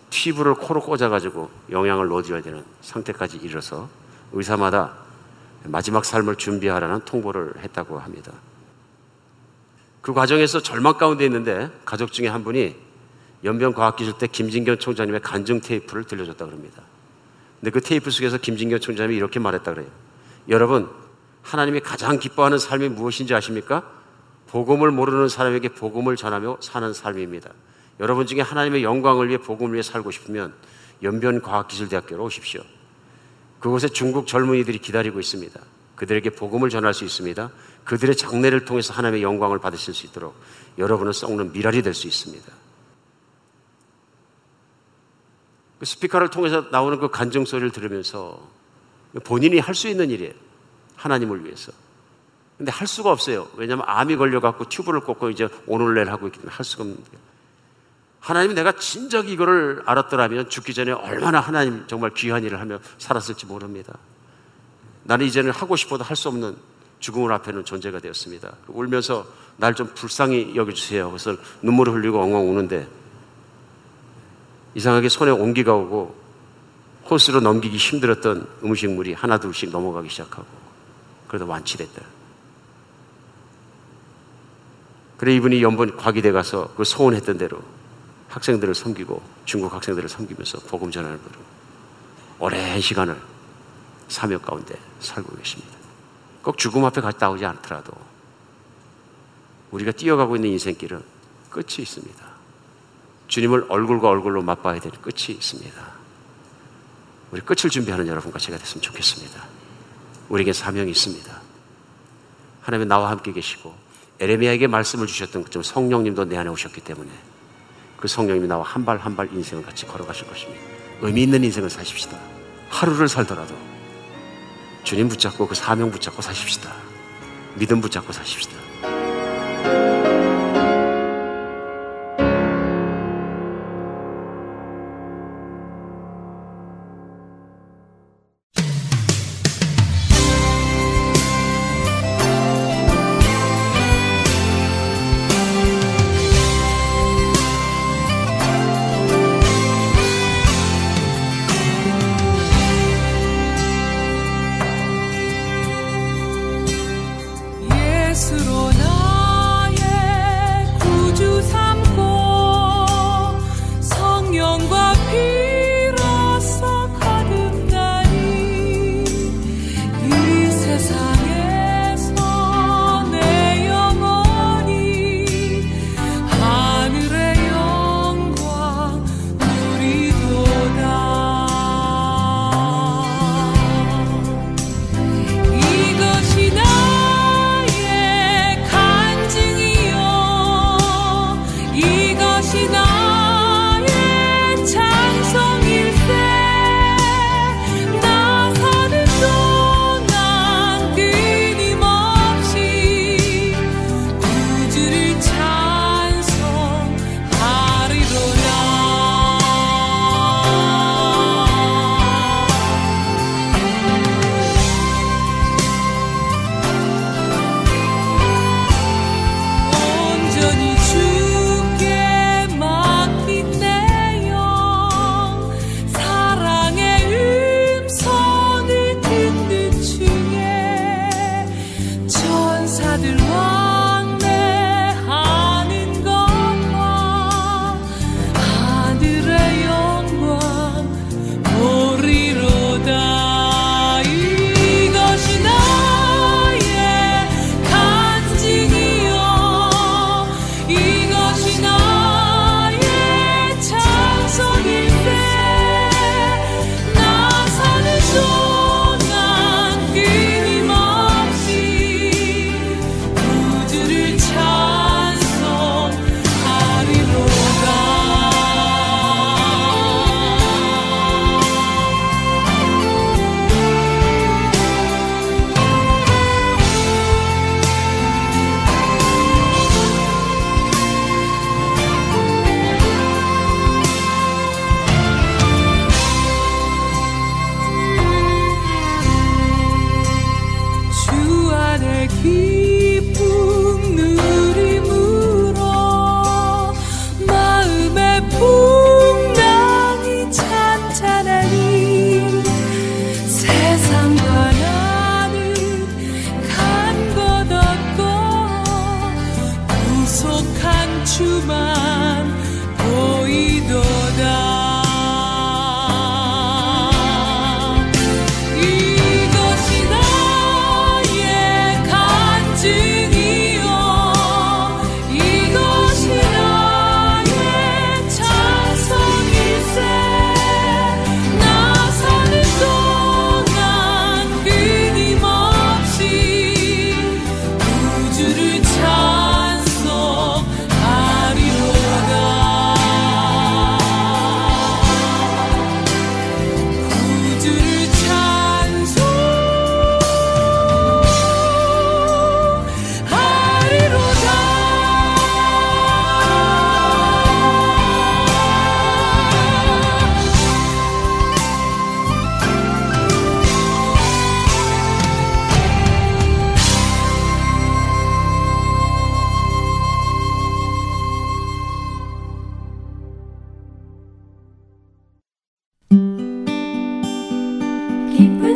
튜브를 코로 꽂아가지고 영양을 넣어줘야 되는 상태까지 이르러서 의사마다 마지막 삶을 준비하라는 통보를 했다고 합니다. 그 과정에서 절망 가운데 있는데 가족 중에 한 분이 연변과학기술대 김진경 총장님의 간증 테이프를 들려줬다 그럽니다. 근데 그 테이프 속에서 김진경 총장님이 이렇게 말했다 그래요. 여러분, 하나님이 가장 기뻐하는 삶이 무엇인지 아십니까? 복음을 모르는 사람에게 복음을 전하며 사는 삶입니다. 여러분 중에 하나님의 영광을 위해 복음을 위해 살고 싶으면 연변과학기술대학교로 오십시오. 그곳에 중국 젊은이들이 기다리고 있습니다. 그들에게 복음을 전할 수 있습니다. 그들의 장례를 통해서 하나님의 영광을 받으실 수 있도록 여러분은 썩는 미랄이 될 수 있습니다. 그 스피커를 통해서 나오는 그 간증 소리를 들으면서 본인이 할 수 있는 일이에요. 하나님을 위해서. 근데 할 수가 없어요. 왜냐하면 암이 걸려갖고 튜브를 꽂고 이제 오늘 내일 하고 있기 때문에 할 수가 없는 거예요. 하나님이 내가 진작 이거를 알았더라면 죽기 전에 얼마나 하나님 정말 귀한 일을 하며 살았을지 모릅니다. 나는 이제는 하고 싶어도 할 수 없는 죽음을 앞에 는 존재가 되었습니다. 울면서 날 좀 불쌍히 여겨주세요. 그래서 눈물을 흘리고 엉엉 우는데 이상하게 손에 온기가 오고 호스로 넘기기 힘들었던 음식물이 하나둘씩 넘어가기 시작하고 그러다 완치됐다. 그래 이분이 연번 과기대 가서 그 소원했던 대로 학생들을 섬기고 중국 학생들을 섬기면서 복음 전환을 부르고 오랜 시간을 사명 가운데 살고 계십니다. 꼭 죽음 앞에 갔다 오지 않더라도 우리가 뛰어가고 있는 인생길은 끝이 있습니다. 주님을 얼굴과 얼굴로 맛봐야 될 끝이 있습니다. 우리 끝을 준비하는 여러분과 제가 됐으면 좋겠습니다. 우리에게 사명이 있습니다. 하나님 나와 함께 계시고 에레미야에게 말씀을 주셨던 그 성령님도 내 안에 오셨기 때문에 그 성령님이 나와 한 발 한 발 인생을 같이 걸어가실 것입니다. 의미 있는 인생을 사십시다. 하루를 살더라도 주님 붙잡고 그 사명 붙잡고 사십시다. 믿음 붙잡고 사십시다.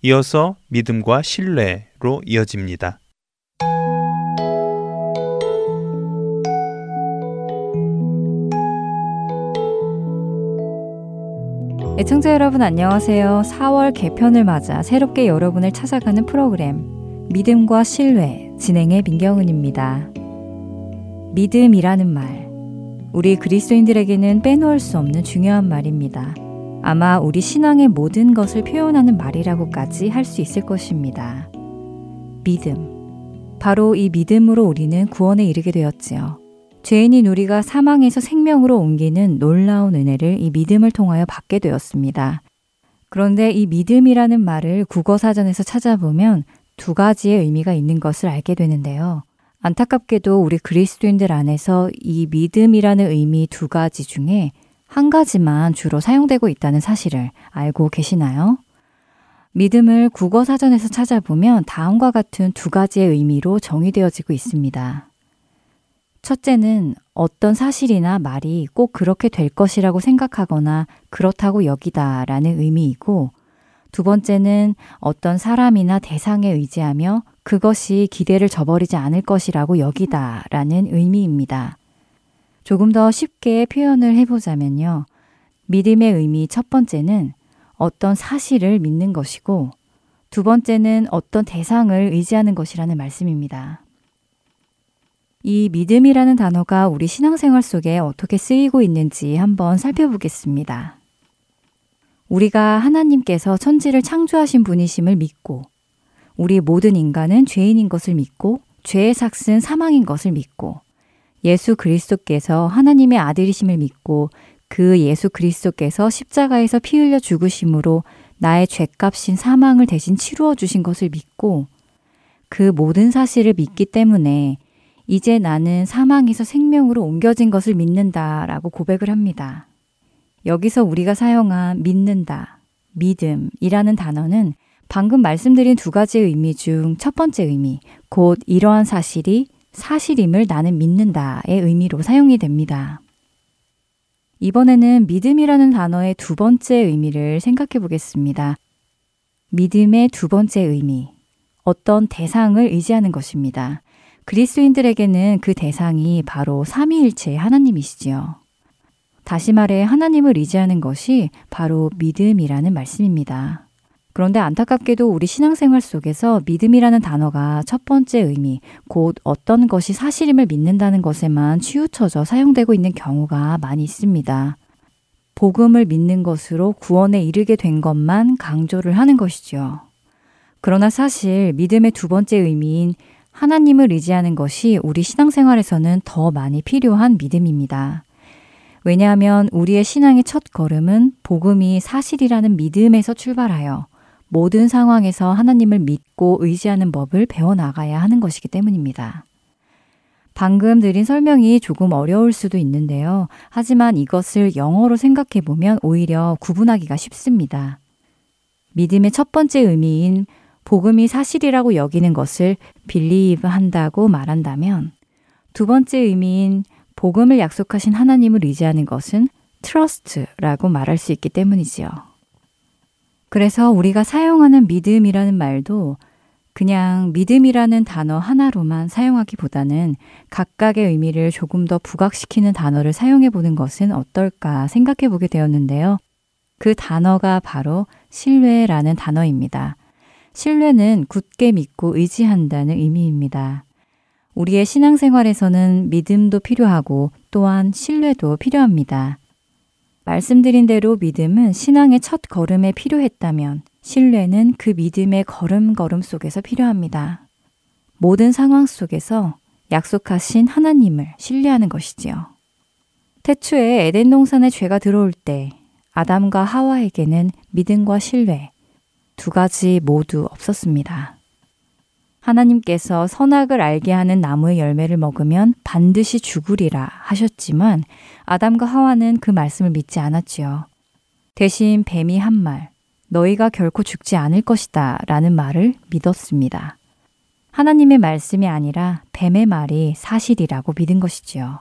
이어서 믿음과 신뢰로 이어집니다. 애청자 여러분 안녕하세요. 4월 개편을 맞아 새롭게 여러분을 찾아가는 프로그램 믿음과 신뢰 진행의 민경은입니다. 믿음이라는 말. 우리 그리스도인들에게는 빼놓을 수 없는 중요한 말입니다. 아마 우리 신앙의 모든 것을 표현하는 말이라고까지 할 수 있을 것입니다. 믿음. 바로 이 믿음으로 우리는 구원에 이르게 되었지요. 죄인인 우리가 사망에서 생명으로 옮기는 놀라운 은혜를 이 믿음을 통하여 받게 되었습니다. 그런데 이 믿음이라는 말을 국어사전에서 찾아보면 두 가지의 의미가 있는 것을 알게 되는데요. 안타깝게도 우리 그리스도인들 안에서 이 믿음이라는 의미 두 가지 중에 한 가지만 주로 사용되고 있다는 사실을 알고 계시나요? 믿음을 국어 사전에서 찾아보면 다음과 같은 두 가지의 의미로 정의되어지고 있습니다. 첫째는 어떤 사실이나 말이 꼭 그렇게 될 것이라고 생각하거나 그렇다고 여기다 라는 의미이고, 두 번째는 어떤 사람이나 대상에 의지하며 그것이 기대를 저버리지 않을 것이라고 여기다 라는 의미입니다. 조금 더 쉽게 표현을 해보자면요. 믿음의 의미 첫 번째는 어떤 사실을 믿는 것이고 두 번째는 어떤 대상을 의지하는 것이라는 말씀입니다. 이 믿음이라는 단어가 우리 신앙생활 속에 어떻게 쓰이고 있는지 한번 살펴보겠습니다. 우리가 하나님께서 천지를 창조하신 분이심을 믿고 우리 모든 인간은 죄인인 것을 믿고 죄의 삭은 사망인 것을 믿고 예수 그리스도께서 하나님의 아들이심을 믿고 그 예수 그리스도께서 십자가에서 피 흘려 죽으심으로 나의 죄값인 사망을 대신 치루어 주신 것을 믿고 그 모든 사실을 믿기 때문에 이제 나는 사망에서 생명으로 옮겨진 것을 믿는다 라고 고백을 합니다. 여기서 우리가 사용한 믿는다, 믿음이라는 단어는 방금 말씀드린 두 가지 의미 중 첫 번째 의미, 곧 이러한 사실이 사실임을 나는 믿는다의 의미로 사용이 됩니다. 이번에는 믿음이라는 단어의 두 번째 의미를 생각해 보겠습니다. 믿음의 두 번째 의미, 어떤 대상을 의지하는 것입니다. 그리스도인들에게는 그 대상이 바로 삼위일체 하나님이시지요. 다시 말해 하나님을 의지하는 것이 바로 믿음이라는 말씀입니다. 그런데 안타깝게도 우리 신앙생활 속에서 믿음이라는 단어가 첫 번째 의미, 곧 어떤 것이 사실임을 믿는다는 것에만 치우쳐져 사용되고 있는 경우가 많이 있습니다. 복음을 믿는 것으로 구원에 이르게 된 것만 강조를 하는 것이죠. 그러나 사실 믿음의 두 번째 의미인 하나님을 의지하는 것이 우리 신앙생활에서는 더 많이 필요한 믿음입니다. 왜냐하면 우리의 신앙의 첫 걸음은 복음이 사실이라는 믿음에서 출발하여 모든 상황에서 하나님을 믿고 의지하는 법을 배워나가야 하는 것이기 때문입니다. 방금 드린 설명이 조금 어려울 수도 있는데요. 하지만 이것을 영어로 생각해 보면 오히려 구분하기가 쉽습니다. 믿음의 첫 번째 의미인 복음이 사실이라고 여기는 것을 believe 한다고 말한다면 두 번째 의미인 복음을 약속하신 하나님을 의지하는 것은 trust라고 말할 수 있기 때문이지요. 그래서 우리가 사용하는 믿음이라는 말도 그냥 믿음이라는 단어 하나로만 사용하기보다는 각각의 의미를 조금 더 부각시키는 단어를 사용해 보는 것은 어떨까 생각해 보게 되었는데요. 그 단어가 바로 신뢰라는 단어입니다. 신뢰는 굳게 믿고 의지한다는 의미입니다. 우리의 신앙생활에서는 믿음도 필요하고 또한 신뢰도 필요합니다. 말씀드린 대로 믿음은 신앙의 첫 걸음에 필요했다면 신뢰는 그 믿음의 걸음걸음 속에서 필요합니다. 모든 상황 속에서 약속하신 하나님을 신뢰하는 것이지요. 태초에 에덴 동산에 죄가 들어올 때 아담과 하와에게는 믿음과 신뢰 두 가지 모두 없었습니다. 하나님께서 선악을 알게 하는 나무의 열매를 먹으면 반드시 죽으리라 하셨지만 아담과 하와는 그 말씀을 믿지 않았지요. 대신 뱀이 한 말, 너희가 결코 죽지 않을 것이다 라는 말을 믿었습니다. 하나님의 말씀이 아니라 뱀의 말이 사실이라고 믿은 것이지요.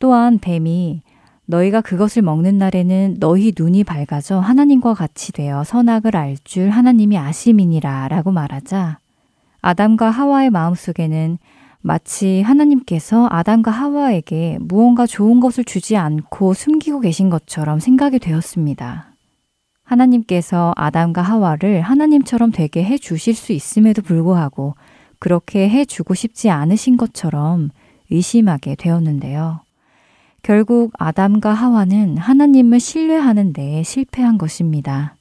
또한 뱀이 너희가 그것을 먹는 날에는 너희 눈이 밝아져 하나님과 같이 되어 선악을 알 줄 하나님이 아심이니라 라고 말하자 아담과 하와의 마음속에는 마치 하나님께서 아담과 하와에게 무언가 좋은 것을 주지 않고 숨기고 계신 것처럼 생각이 되었습니다. 하나님께서 아담과 하와를 하나님처럼 되게 해 주실 수 있음에도 불구하고 그렇게 해 주고 싶지 않으신 것처럼 의심하게 되었는데요. 결국 아담과 하와는 하나님을 신뢰하는 데 실패한 것입니다.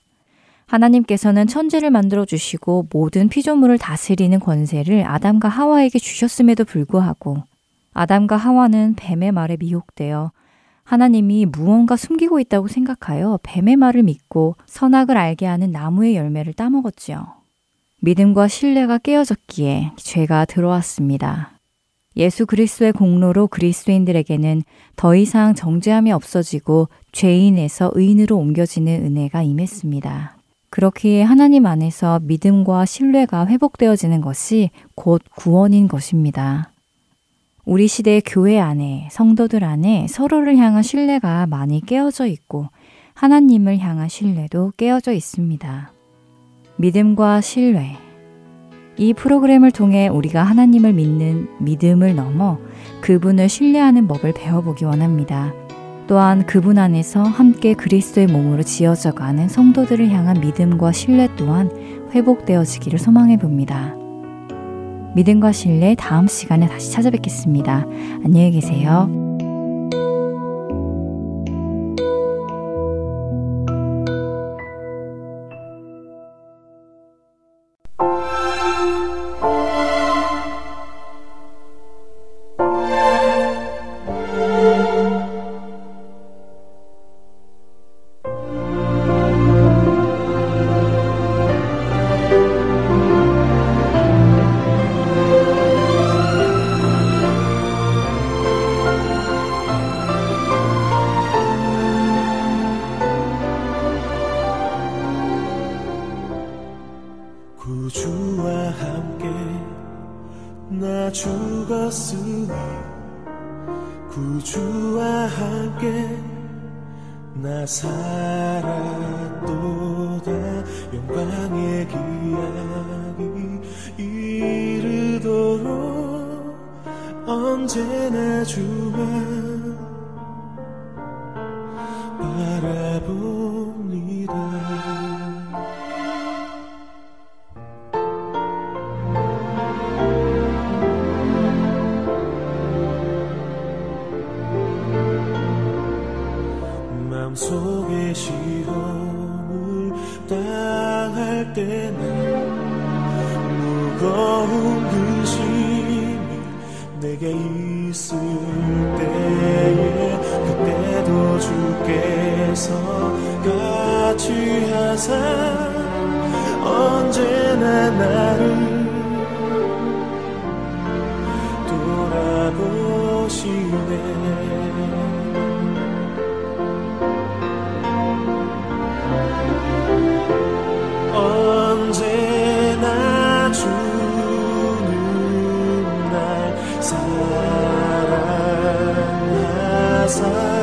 하나님께서는 천지를 만들어 주시고 모든 피조물을 다스리는 권세를 아담과 하와에게 주셨음에도 불구하고 아담과 하와는 뱀의 말에 미혹되어 하나님이 무언가 숨기고 있다고 생각하여 뱀의 말을 믿고 선악을 알게 하는 나무의 열매를 따먹었지요. 믿음과 신뢰가 깨어졌기에 죄가 들어왔습니다. 예수 그리스도의 공로로 그리스도인들에게는 더 이상 정죄함이 없어지고 죄인에서 의인으로 옮겨지는 은혜가 임했습니다. 그렇기에 하나님 안에서 믿음과 신뢰가 회복되어지는 것이 곧 구원인 것입니다. 우리 시대의 교회 안에, 성도들 안에 서로를 향한 신뢰가 많이 깨어져 있고 하나님을 향한 신뢰도 깨어져 있습니다. 믿음과 신뢰. 이 프로그램을 통해 우리가 하나님을 믿는 믿음을 넘어 그분을 신뢰하는 법을 배워보기 원합니다. 또한 그분 안에서 함께 그리스도의 몸으로 지어져 가는 성도들을 향한 믿음과 신뢰 또한 회복되어지기를 소망해 봅니다. 믿음과 신뢰 다음 시간에 다시 찾아뵙겠습니다. 안녕히 계세요. casa.